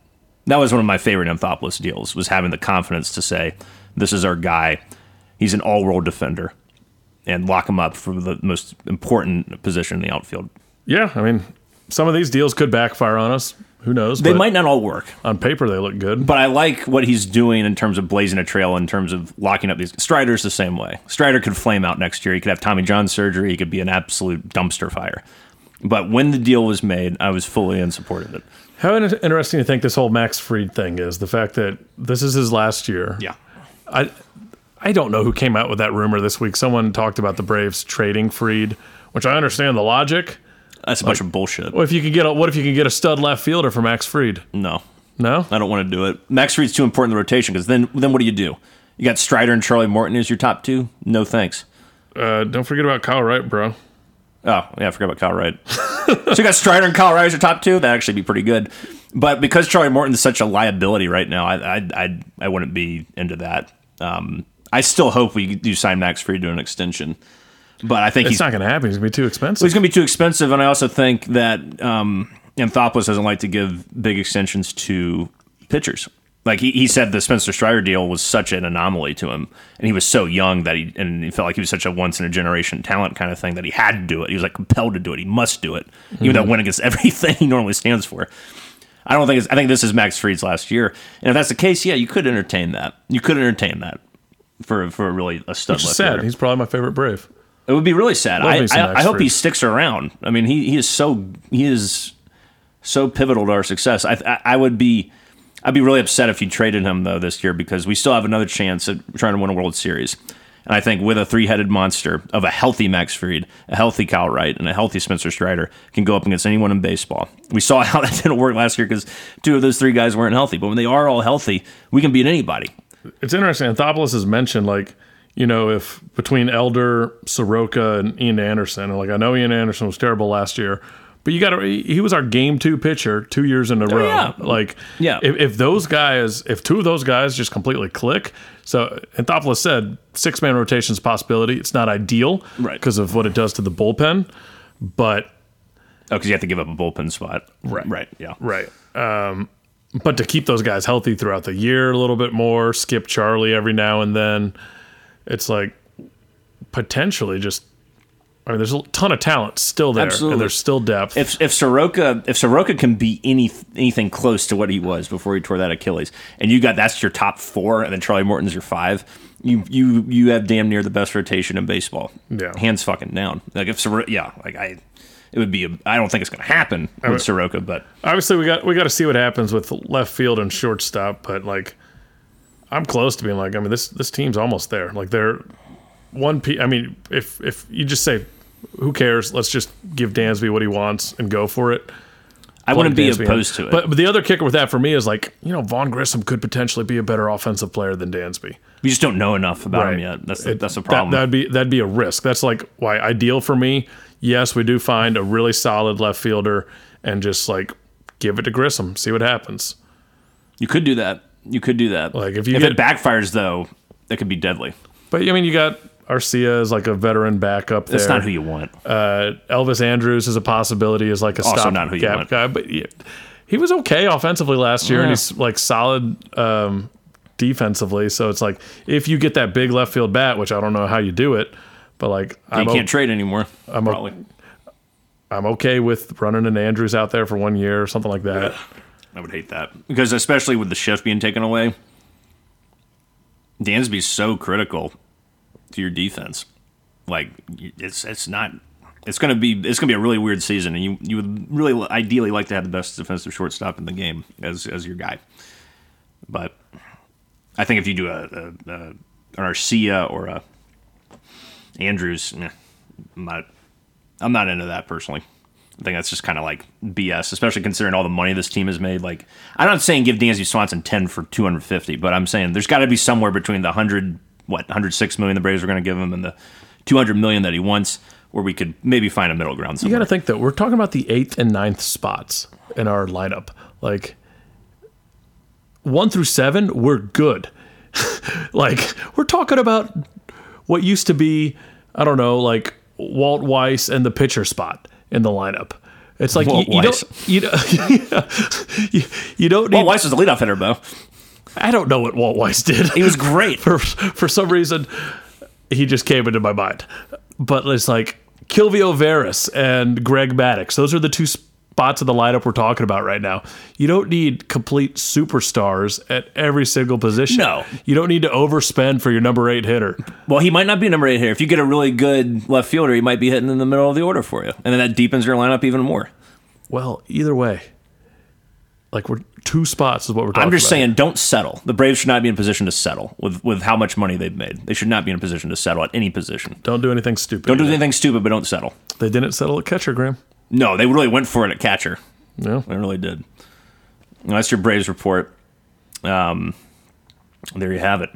That was one of my favorite Anthopoulos deals. Was having the confidence to say, "This is our guy. He's an all world defender." and lock him up for the most important position in the outfield. Yeah, I mean, some of these deals could backfire on us. Who knows? They might not all work, on paper they look good. but I like what he's doing in terms of blazing a trail, in terms of locking up these. Strider's the same way. Strider could flame out next year. He could have Tommy John surgery. He could be an absolute dumpster fire. But when the deal was made, I was fully in support of it. How interesting to think this whole Max Fried thing is the fact that this is his last year. Yeah. I I don't know who came out with that rumor this week. Someone talked about the Braves trading Fried, which I understand the logic. That's a bunch of bullshit. Well, if you could get a, what if you could get a stud left fielder for Max Fried? No, No, I don't want to do it. Max Fried's too important in the rotation because then, then what do you do? You got Strider and Charlie Morton as your top two? No thanks. uh, don't forget about Kyle Wright, bro. Oh, yeah, I forgot about Kyle Wright. so you got Strider and Kyle Wright as your top two? That'd actually be pretty good. But because Charlie Morton is such a liability right now, I I I, I wouldn't be into that. Um, I still hope we do sign Max Fried to an extension. But I think It's he's, not going to happen. He's going to be too expensive. he's going to be too expensive. And I also think that um, Anthopoulos doesn't like to give big extensions to pitchers. Like he, he said, the Spencer Strider deal was such an anomaly to him, and he was so young that he and he felt like he was such a once in a generation talent kind of thing that he had to do it. He was like compelled to do it. He must do it, even though it went against everything he normally stands for. I don't think it's, I think this is Max Fried's last year, and if that's the case, yeah, you could entertain that. You could entertain that for for really a stud Which is left sad. He's probably my favorite Brave. It would be really sad. I, I, I hope he sticks around. I mean, he, he is so he is so pivotal to our success. I, I I would be I'd be really upset if you traded him though this year because we still have another chance at trying to win a World Series. And I think with a three-headed monster of a healthy Max Fried, a healthy Kyle Wright, and a healthy Spencer Strider can go up against anyone in baseball. We saw how that didn't work last year because two of those three guys weren't healthy. But when they are all healthy, we can beat anybody. It's interesting. Anthopoulos has mentioned like, you know, if between Elder, Soroka, and Ian Anderson, and like I know Ian Anderson was terrible last year, but you got to. He was our game two pitcher two years in a row. Oh, yeah. Like, Yeah. If, if those guys, if two of those guys just completely click, so Anthopoulos said six man rotation's a possibility. It's not ideal, Right. because of what it does to the bullpen, but Oh, because you have to give up a bullpen spot. Right. Right. Yeah. Right. Um, but to keep those guys healthy throughout the year a little bit more, skip Charlie every now and then, it's like potentially just. I mean, there's a ton of talent still there, Absolutely. and there's still depth. if if Soroka if Soroka can be any anything close to what he was before he tore that Achilles, and you got that's your top four, and then Charlie Morton's your five, you you you have damn near the best rotation in baseball. Yeah. hands fucking down. Like if Soroka, yeah, like I, it would be. A, I don't think it's going to happen with Soroka, but Obviously, we got we got to see what happens with left field and shortstop, but like, I'm close to being like, I mean, this this team's almost there. Like they're one piece. I mean, if if you just say, "Who cares? Let's just give Dansby what he wants and go for it." I wouldn't be Dansby in. opposed to it. But, but the other kicker with that for me is like, you know, Vaughn Grissom could potentially be a better offensive player than Dansby. we just don't know enough about him yet. That's the, It- that's that- problem. that'd be that'd be a risk. That's like why ideal for me. Yes, we do find a really solid left fielder and just like give it to Grissom, see what happens. you could do that. You could do that. Like, if you if get- it backfires though, that could be deadly. But I mean, you got Arcia as like a veteran backup there. That's not who you want. uh, Elvis Andrus is a possibility as like a Also stop not who gap guy, but yeah, he was okay offensively last year, and he's like solid um, defensively. So it's like if you get that big left field bat, which I don't know how you do it, but like I'm, can't trade anymore. I'm probably. I'm okay with running an Andrus out there for one year or something like that. I would hate that because especially with the shift being taken away, Dansby's so critical to your defense. Like it's it's not. It's gonna be it's gonna be a really weird season, and you you would really ideally like to have the best defensive shortstop in the game as as your guy. But I think if you do a, a, a an Arcia or a Andrus, I'm not I'm not into that personally. I think that's just kind of like BS, especially considering all the money this team has made. Like, I'm not saying give Dansby Swanson 10 for 250, but I'm saying there's got to be somewhere between the 100, what, 106 million the Braves are going to give him and the 200 million that he wants, where we could maybe find a middle ground You somewhere. got to think that we're talking about the eighth and ninth spots in our lineup. Like one through seven, we're good. like we're talking about what used to be, I don't know, like Walt Weiss and the pitcher spot in the lineup. It's like Walt you, you don't Weiss. you, don't- you, you don't need. well, Weiss was the leadoff hitter, though. I don't know what Walt Weiss did. He was great. for for some reason he just came into my mind. But it's like Quilvio Veras and Greg Maddux. Those are the two spots of the lineup we're talking about right now. You don't need complete superstars at every single position. No. You don't need to overspend for your number eight hitter. Well, he might not be number eight here. If you get a really good left fielder, he might be hitting in the middle of the order for you. And then that deepens your lineup even more. Well, either way, like we're two spots is what we're talking about. I'm just about. saying, don't settle. The Braves should not be in a position to settle with, with how much money they've made. They should not be in a position to settle at any position. Don't do anything stupid. Don't do either. anything stupid, but don't settle. They didn't settle at catcher, Graham. No, they really went for it at catcher. No. They really did. Well, that's your Braves report. Um, there you have it.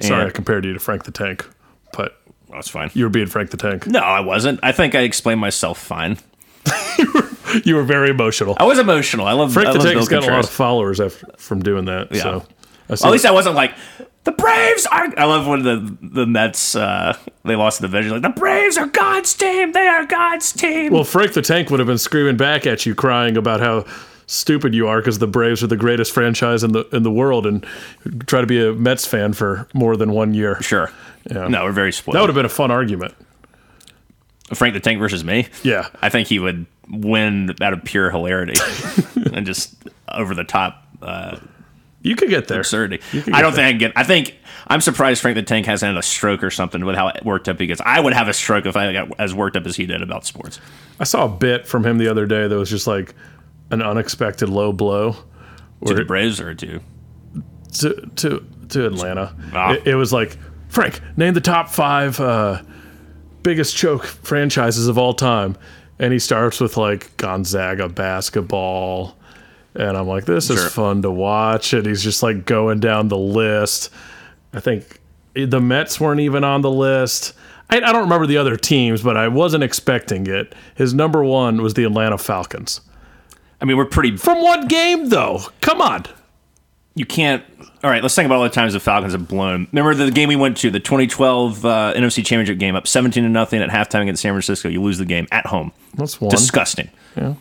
Sorry, I compared you to Frank the Tank, but that's fine. you were being Frank the Tank. No, I wasn't. I think I explained myself fine. You were very emotional. I was emotional. I love Frank I the love Tank's Bill got a lot of followers after, from doing that. So Well, at least I wasn't like the Braves are. I love when the the Mets uh, they lost the division. Like the Braves are God's team. They are God's team. well, Frank the Tank would have been screaming back at you, crying about how stupid you are because the Braves are the greatest franchise in the in the world, and try to be a Mets fan for more than one year. sure. Yeah. No, we're very split. That would have been a fun argument. Frank the Tank versus me. Yeah. I think he would win out of pure hilarity and just over the top uh, You could get there. absurdity. could I don't think I can get. I think I'm surprised Frank the Tank hasn't had a stroke or something with how worked up he gets. I would have a stroke if I got as worked up as he did about sports. I saw a bit from him the other day that was just like an unexpected low blow. To the Braves or to to to to Atlanta. Ah. It, it was like Frank, name the top five uh, biggest choke franchises of all time, and he starts with like Gonzaga basketball, and I'm like, this Sure. is fun to watch, and he's just like going down the list. I think the Mets weren't even on the list. I, I don't remember the other teams, but I wasn't expecting it. His number one was the Atlanta Falcons. I mean, we're pretty. From one game, though. Come on. You can't. All right, let's think about all the times the Falcons have blown. Remember the game we went to, the 2012 uh, NFC Championship game, up 17 to nothing at halftime against San Francisco. You lose the game at home. That's one. Disgusting. Yeah.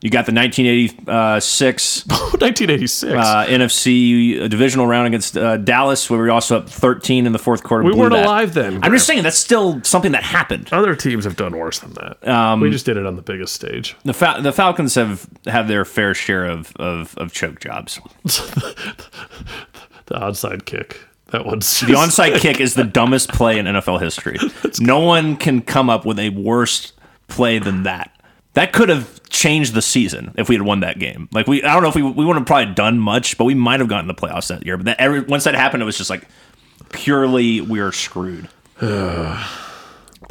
You got the 1986 1986. uh, NFC divisional round against uh, Dallas, where we were also up 13 in the fourth quarter. we weren't that. alive then. I'm just saying that's still something that happened. Other teams have done worse than that. Um, we just did it on the biggest stage. The Fal- the Falcons have have their fair share of of, of choke jobs. The onside kick. That one's The onside kick is the dumbest play in NFL history. No one can come up with a worse play than that. That could have changed the season if we had won that game. Like we, I don't know if we we wouldn't have probably done much, but we might have gotten the playoffs that year. But that every, once that happened, it was just like purely we're screwed. the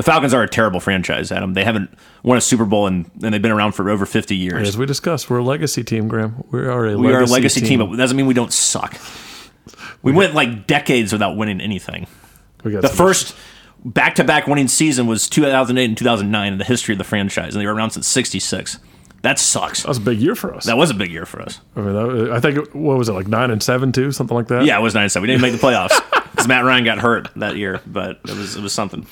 Falcons are a terrible franchise, Adam. They haven't won a Super Bowl and, and they've been around for over 50 years. As we discussed, we're a legacy team, Graham. We are a we legacy are a legacy team, team. but it doesn't mean we don't suck. We went like decades without winning anything. We got The first back to back winning season was 2008 and 2009 in the history of the franchise, and they were around since 66. That sucks. That was a big year for us. That was a big year for us. I mean, that, I think it- what was it like nine and seven too, something like that. Yeah, it was nine and seven. We didn't make the playoffs because Matt Ryan got hurt that year, but it was it was something.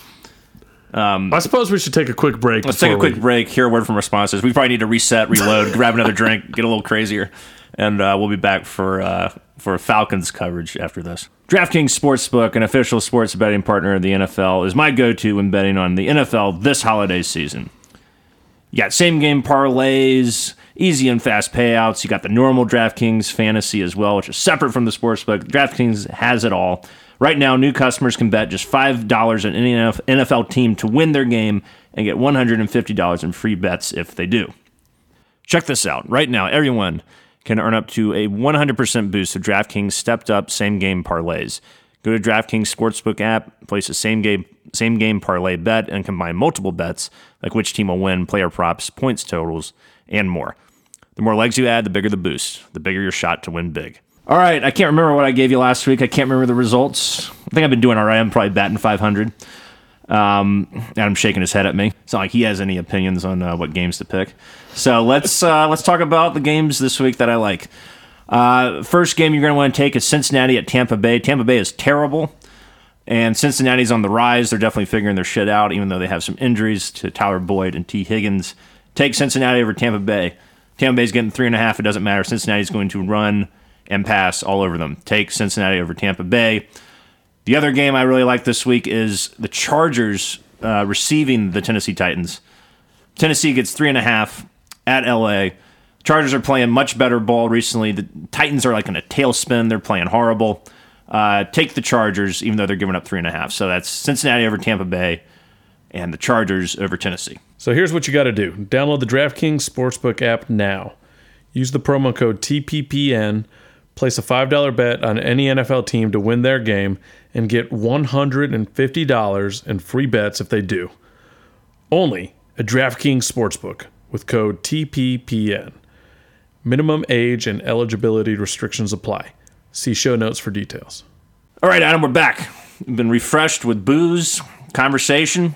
Um, I suppose we should take a quick break. Let's take a quick break, hear a word from our sponsors. We probably need to reset, reload, grab another drink, get a little crazier, and uh, we'll be back for uh, for Falcons coverage after this. DraftKings Sportsbook, an official sports betting partner of the NFL, is my go-to when betting on the NFL this holiday season. You got same game parlays, easy and fast payouts. You got the normal DraftKings fantasy as well, which is separate from the sportsbook. DraftKings has it all. Right now, new customers can bet just $5 on any NFL team to win their game and get $150 in free bets if they do. Check this out. Right now, everyone can earn up to a 100% boost with DraftKings stepped up same game parlays. Go to DraftKings Sportsbook app, place a same game same game parlay bet, and combine multiple bets like which team will win, player props, points totals, and more. The more legs you add, the bigger the boost, the bigger your shot to win big. All right, I can't remember what I gave you last week. I can't remember the results. I think I've been doing all right. I'm probably batting 500. Um, Adam's shaking his head at me. It's not like he has any opinions on uh, what games to pick. So let's uh, let's talk about the games this week that I like. Uh, first game you're going to want to take is Cincinnati at Tampa Bay. Tampa Bay is terrible, and Cincinnati's on the rise. They're definitely figuring their shit out, even though they have some injuries to Tyler Boyd and Tee Higgins. Take Cincinnati over Tampa Bay. Tampa Bay's getting three and a half. It doesn't matter. Cincinnati's going to run and pass all over them. Take Cincinnati over Tampa Bay. The other game I really like this week is the Chargers uh, receiving the Tennessee Titans. Tennessee gets three and a half at LA. Chargers are playing much better ball recently. The Titans are like in a tailspin. They're playing horrible. Uh, take the Chargers, even though they're giving up three and a half. So that's Cincinnati over Tampa Bay and the Chargers over Tennessee. So here's what you got to do download the DraftKings Sportsbook app now. Use the promo code TPPN, place a $5 bet on any NFL team to win their game, and get $150 in free bets if they do. Only at DraftKings Sportsbook with code TPPN. Minimum age and eligibility restrictions apply. See show notes for details. All right, Adam, we're back. We've been refreshed with booze, conversation,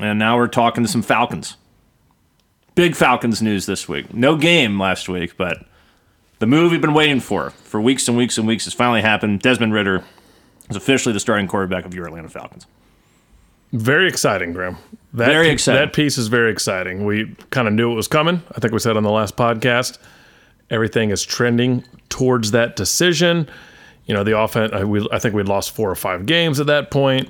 and now we're talking to some Falcons. Big Falcons news this week. No game last week, but the move we've been waiting for for weeks and weeks and weeks has finally happened. Desmond Ridder is officially the starting quarterback of your Atlanta Falcons. Very exciting, Graham. That Very pi- exciting. That piece is very exciting. We kind of knew it was coming. I think we said on the last podcast. Everything is trending towards that decision. You know, the offense. I, uh, we, I think we'd lost four or five games at that point.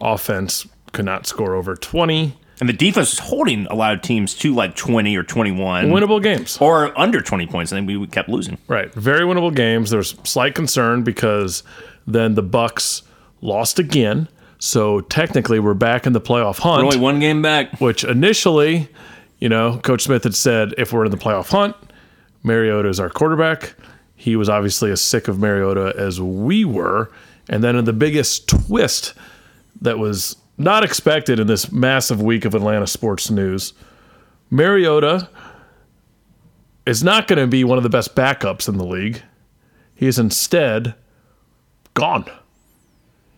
Offense could not score over twenty And the defense is holding a lot of teams to like 20 or 21 winnable games. or under 20 points, and then we kept losing. Right, very winnable games. There's slight concern because then the Bucs lost again. So technically, we're back in the playoff hunt. We're only one game back. which initially, you know, Coach Smith had said if we're in the playoff hunt, Mariota is our quarterback. He was obviously as sick of Mariota as we were. And then in the biggest twist that was not expected in this massive week of Atlanta sports news, Mariota is not going to be one of the best backups in the league. He is instead gone.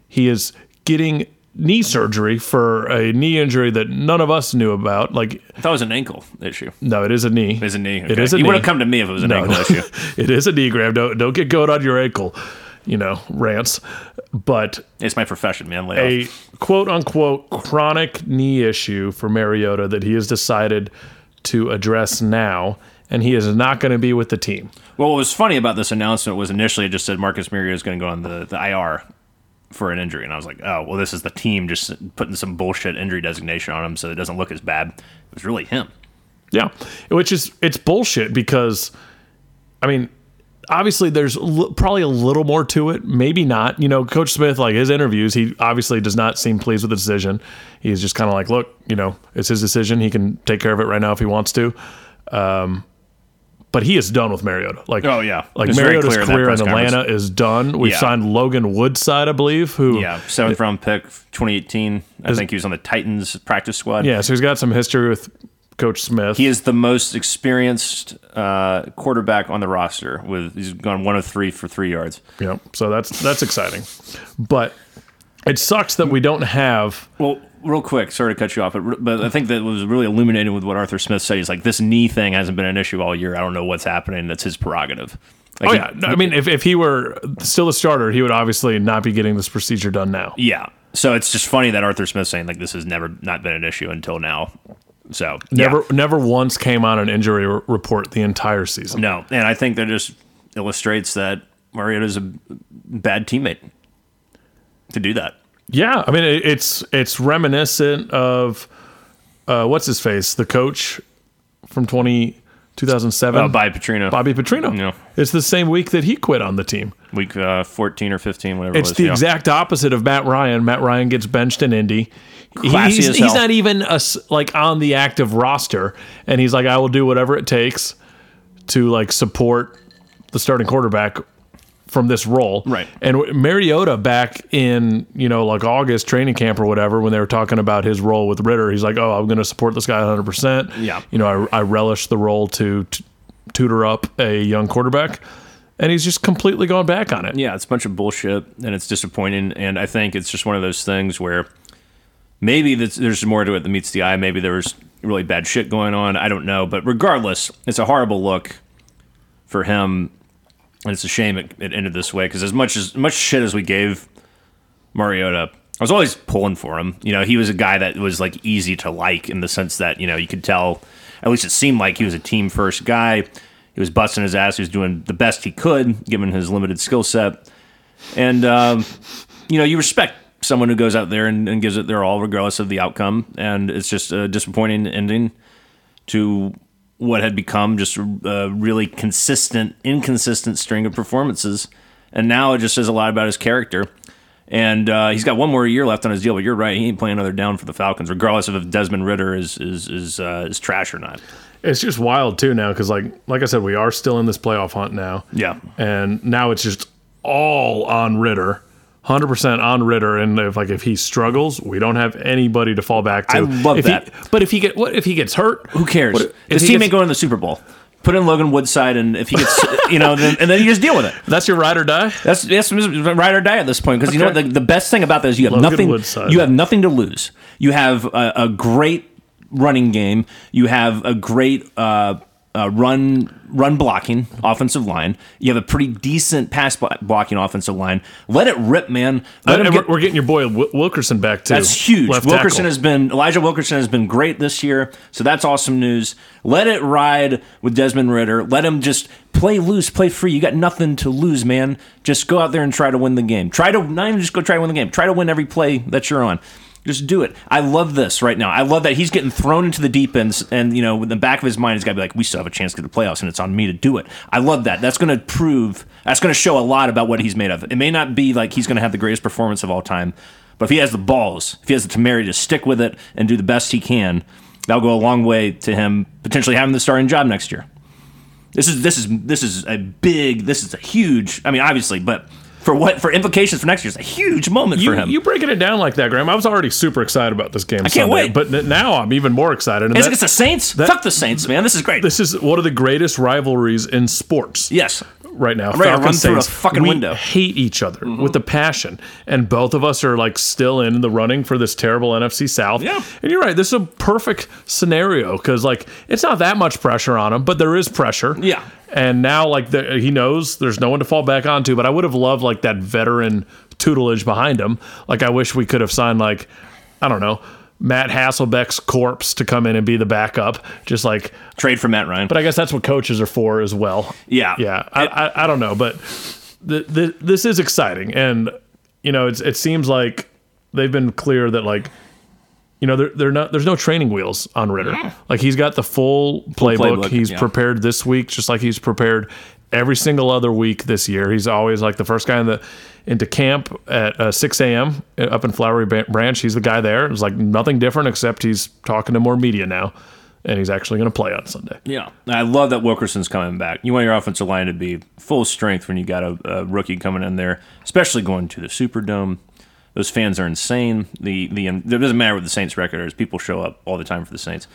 He is getting knee surgery for a knee injury that none of us knew about. Like, I thought it was an ankle issue. no, it is a knee. It's a knee. It okay. is a you knee. would have come to me if it was an No, ankle no. issue. it is a knee grab. Don't don't get going on your ankle, you know, rants. But It's my profession, man. Lay a quote unquote chronic knee issue for Mariota that he has decided to address now, and he is not going to be with the team. Well, what was funny about this announcement was initially it just said Marcus Mariota is going to go on the, the IR for an injury, and I was like, oh, well, this is the team just putting some bullshit injury designation on him so it doesn't look as bad. It was really him. Yeah, which is it's bullshit because, I mean, obviously there's l- probably a little more to it. Maybe not. You know, Coach Smith, like his interviews, he obviously does not seem pleased with the decision. He's just kind of like, look, you know, it's his decision. He can take care of it right now if he wants to. Um, but he is done with Mariota. Like, Oh, yeah. like Mariota's clear in career in press. Atlanta is done. We've Yeah. signed Logan Woodside, I believe, who Yeah, seventh round pick, 2018. I think he was on the Titans practice squad. yeah, so he's got some history with Coach Smith. He is the most experienced uh, quarterback on the roster. With he's gone one of three for three yards. Yeah, so that's that's exciting, but it sucks that we don't have. Well, real quick, sorry to cut you off, but, but I think that was really illuminating with what Arthur Smith said. He's like, this knee thing hasn't been an issue all year. I don't know what's happening. That's his prerogative. Like Oh yeah, no, I mean, if, if he were still a starter, he would obviously not be getting this procedure done now. yeah. So it's just funny that Arthur Smith's saying like this has never not been an issue until now. So yeah. Never, never once came on an injury r- report the entire season. no, and I think that just illustrates that Mariota is a bad teammate to do that. Yeah, I mean, it, it's it's reminiscent of uh, what's his face, the coach from 20, 2007, Uh, by Petrino, Bobby Petrino. Yeah. It's the same week that he quit on the team. week uh, fourteen or fifteen, whatever. It's it was, the yeah. exact opposite of Matt Ryan. Matt Ryan gets benched in Indy. Classy he's, he's not even a like on the active roster, and he's like, I will do whatever it takes to like support the starting quarterback from this role. Right. And Mariota back in you know like August training camp or whatever when they were talking about his role with Ridder, he's like, oh, I'm going to support this guy 100. percent Yeah. You know, I, I relish the role to t- tutor up a young quarterback. And he's just completely gone back on it. Yeah, it's a bunch of bullshit and it's disappointing. And I think it's just one of those things where maybe there's more to it than meets the eye. Maybe there was really bad shit going on. I don't know. But regardless, it's a horrible look for him. And it's a shame it, it ended this way because as much as much shit as we gave Mariota, I was always pulling for him. You know, he was a guy that was like easy to like in the sense that, you know, you could tell, at least it seemed like he was a team first guy. He was busting his ass. He was doing the best he could given his limited skill set. And, um, you know, you respect someone who goes out there and, and gives it their all regardless of the outcome. And it's just a disappointing ending to what had become just a really consistent, inconsistent string of performances. And now it just says a lot about his character. And uh, he's got one more year left on his deal, but you're right. He ain't playing another down for the Falcons, regardless of if Desmond Ridder is is is, uh, is trash or not. It's just wild too now because like like I said, we are still in this playoff hunt now. Yeah. and now it's just all on Ridder, hundred percent on Ridder. And if like if he struggles, we don't have anybody to fall back to. I love If he- that. but if he get what if he gets hurt? Who cares? What His he team ain't going to the Super Bowl. Put in Logan Woodside, and if he gets, you know, then, and then you just deal with it. That's your ride or die. That's that's ride or die at this point because you know what the, the best thing about that is you have Logan nothing. Woodside. You have nothing to lose. You have a, a great running game. You have a great uh, uh, run run blocking offensive line. You have a pretty decent pass blocking offensive line. Let it rip, man. Let we're, get- we're getting your boy Wilkerson back too. that's huge. Left Wilkerson tackle. has been Elijah Wilkerson has been great this year, so that's awesome news. Let it ride with Desmond Ridder. Let him just play loose, play free. You got nothing to lose, man. Just go out there and try to win the game. Try to not even just go try to win the game. Try to win every play that you're on. Just do it. I love this right now. I love that he's getting thrown into the deep ends, and you know, in the back of his mind, he's got to be like, "We still have a chance to get the playoffs, and it's on me to do it." I love that. That's going to prove. That's going to show a lot about what he's made of. It may not be like he's going to have the greatest performance of all time, but if he has the balls, if he has the temerity to stick with it and do the best he can, that'll go a long way to him potentially having the starting job next year. This is this is this is a big. This is a huge. I mean, obviously, but for what for implications for next year, it's a huge moment You, for him. you breaking it down like that, Graham. I was already super excited about this game. I can't wait. But now I'm even more excited. And It's that- against the Saints. Fuck the Saints, man. This is great. this is one of the greatest rivalries in sports. yes. Right now. ready to run Falcons through a Saints, fucking we window. hate each other mm-hmm. with a passion, and both of us are like still in the running for this terrible NFC South. Yeah. and you're right. This is a perfect scenario because like it's not that much pressure on him, but there is pressure. Yeah. and now like the, he knows there's no one to fall back onto. But I would have loved like that veteran tutelage behind him. Like I wish we could have signed like I don't know. Matt Hasselbeck's corpse to come in and be the backup, just like Trade for Matt Ryan. but I guess that's what coaches are for as well. Yeah. yeah. I, I, I don't know, but the, the, this is exciting, and you know, it's it seems like they've been clear that like. You know, they're, they're not. There's no training wheels on Ridder. Like he's got the full playbook. playbook, he's yeah. prepared this week, just like he's prepared every single other week this year. He's always like the first guy in the into camp at uh, 6 a.m. up in Flowery Branch. He's the guy there. It's like nothing different except he's talking to more media now. and he's actually going to play on Sunday. Yeah, I love that Wilkerson's coming back. You want your offensive line to be full strength when you got a, a rookie coming in there, especially going to the Superdome. Those fans are insane. The the it doesn't matter what the Saints record is. People show up all the time for the Saints.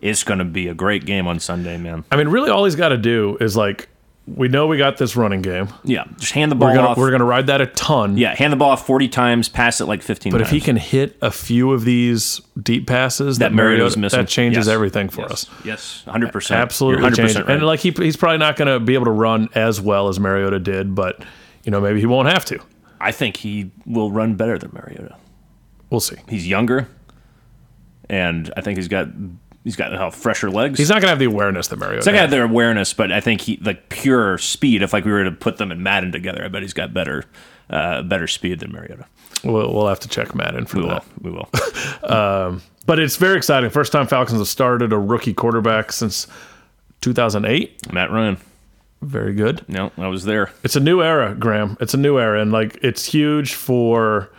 It's going to be a great game on Sunday, man. I mean, really, all he's got to do is like, we know we got this running game. Yeah, just hand the ball We're gonna off. we're gonna ride that a ton. yeah, hand the ball off forty times, pass it like fifteen. But if he can hit a few of these deep passes that, That Mariota's missing. that changes Yes. everything for yes. us. Yes, hundred percent. Absolutely hundred changes. percent. And like he, he's probably not going to be able to run as well as Mariota did, but you know maybe he won't have to. I think he will run better than Mariota. We'll see. He's younger, and I think he's got he's got how fresher legs. He's not going to have the awareness that Mariota. He's not gonna have their awareness, but I think he like pure speed. If like we were to put them in Madden together, I bet he's got better uh, better speed than Mariota. We'll, we'll have to check Madden for We will. that. We will. But it's very exciting. First time Falcons have started a rookie quarterback since 2008. Matt Ryan. Very good. No, I was there. It's a new era, Graham. It's a new era, and like it's huge for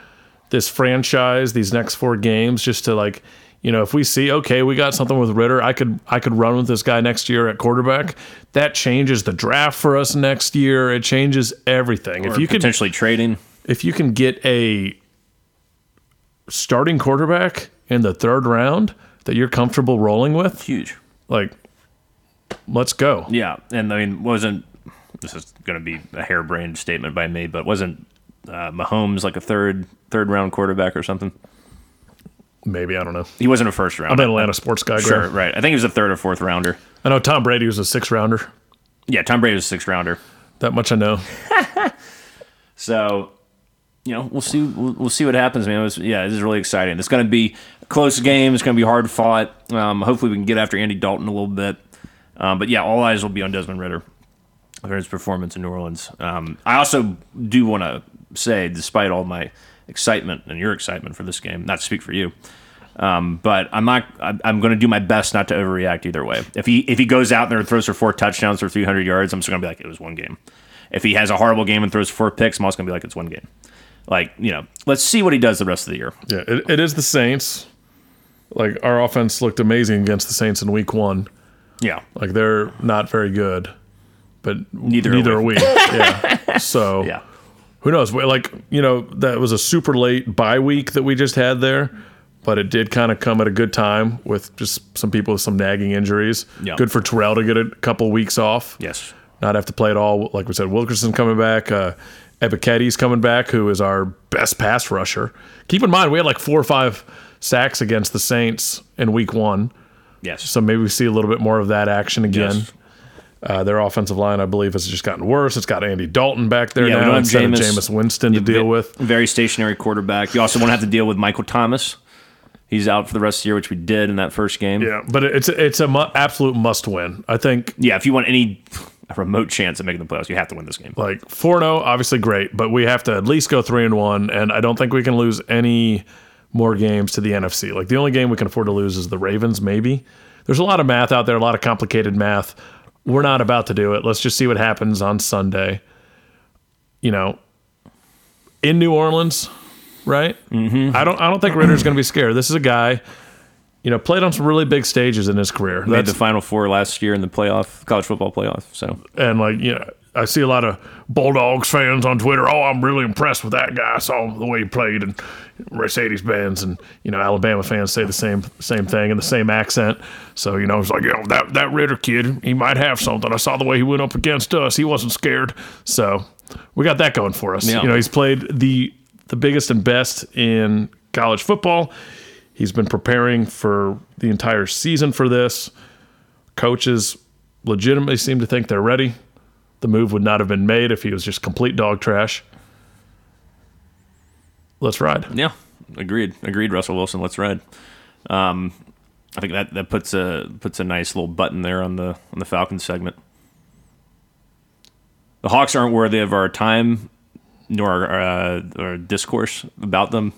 this franchise. These next four games, just to like, you know, if we see okay, we got something with Ridder, I could I could run with this guy next year at quarterback. That changes the draft for us next year. It changes everything. if Or you could potentially trading. if you can get a starting quarterback in the third round that you're comfortable rolling with, Huge. like let's go. Yeah, and I mean, wasn't this is going to be a harebrained statement by me, but wasn't uh, Mahomes like a third third round quarterback or something? Maybe I don't know. He wasn't a first round. I'm an Atlanta sports guy. Sure, Graham. right. I think he was a third or fourth rounder. I know Tom Brady was a six rounder. Yeah, Tom Brady was a sixth rounder. That much I know. So, you know, we'll see. We'll, we'll see what happens, man. It was, yeah, this is really exciting. It's going to be a close game. It's going to be hard fought. Um, hopefully, we can get after Andy Dalton a little bit. Um, but yeah, all eyes will be on Desmond Ridder for his performance in New Orleans. Um, I also do want to say, despite all my excitement and your excitement for this game, not to speak for you, um, but I'm not. I'm, going to do my best not to overreact either way. If he if he goes out there and throws for four touchdowns for 300 yards, I'm just going to be like, it was one game. If he has a horrible game and throws four picks, I'm also going to be like, it's one game. Like you know, let's see what he does the rest of the year. Yeah, it, it is the Saints. Like our offense looked amazing against the Saints in Week One. Yeah, Like they're not very good, but Neither are neither are we. we. yeah. So yeah, who knows? Like you know, that was a super late bye week that we just had there, but it did kind of come at a good time with just some people with some nagging injuries. Yeah. Good for Terrell to get a couple weeks off. yes, not have to play at all. Like we said, Wilkerson coming back, uh, Ebiketie's coming back, who is our best pass rusher. Keep in mind, we had like four or five sacks against the Saints in week one. yes. So maybe we see a little bit more of that action again. Yes. Uh, their offensive line, I believe, has just gotten worse. It's got Andy Dalton back there Yeah, now instead Jameis. of Jameis Winston to deal with. very stationary quarterback. You also won't have to deal with Michael Thomas. He's out for the rest of the year, which we did in that first game. Yeah, but it's it's a mu- absolute must win. I think Yeah, if you want any remote chance of making the playoffs, you have to win this game. like 4 0, obviously great, but we have to at least go 3 and 1. And I don't think we can lose any more games to the NFC. Like the only game we can afford to lose is the Ravens, maybe. There's a lot of math out there, a lot of complicated math. We're not about to do it. Let's just see what happens on Sunday. You know, in New Orleans, right? Mm-hmm. I don't. I don't think Ridder's going to be scared. This is a guy, you know, played on some really big stages in his career. Made That's the Final Four last year in the playoff, college football playoff. So and like you know I see a lot of Bulldogs fans on Twitter. Oh, I'm really impressed with that guy. I saw the way he played and Mercedes Benz, and you know Alabama fans say the same same thing in the same accent. So you know it's like you know that that Ridder kid, he might have something. I saw the way he went up against us. He wasn't scared. So we got that going for us. Yeah. You know he's played the the biggest and best in college football. He's been preparing for the entire season for this. Coaches legitimately seem to think they're ready. The move would not have been made if he was just complete dog trash. Let's ride. yeah, agreed, agreed. Russell Wilson, let's ride. Um, I think that, that puts a puts a nice little button there on the on the Falcons segment. The Hawks aren't worthy of our time nor our, uh, our discourse about them,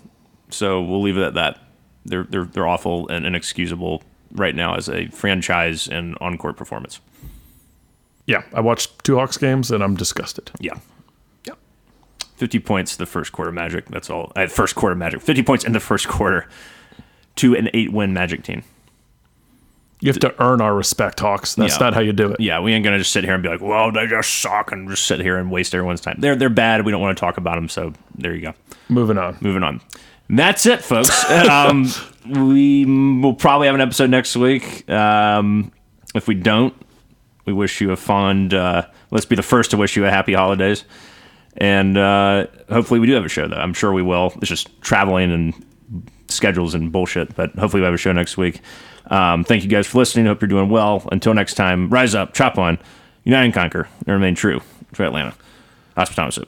so we'll leave it at that. They're they're they're awful and inexcusable right now as a franchise and on court performance. Yeah, I watched two Hawks games and I'm disgusted. Yeah. Yeah. 50 points the first quarter Magic. That's all. Uh, first quarter Magic. 50 points in the first quarter to an eight win Magic team. You have to earn our respect, Hawks. That's Yeah. not how you do it. Yeah, we ain't gonna just sit here and be like, "Well, they just suck," and just sit here and waste everyone's time. They're they're bad. We don't want to talk about them. So there you go. Moving on. Moving on. That's it, folks. um, we will probably have an episode next week. Um, if we don't, we wish you a fond. Uh, let's be the first to wish you a happy holidays. And uh, hopefully, we do have a show, though. I'm sure we will. It's just traveling and schedules and bullshit, but hopefully, we have a show next week. Um, thank you guys for listening. Hope you're doing well. Until next time, rise up, chop on, unite and conquer, and remain true to Atlanta. Hospitometer soap.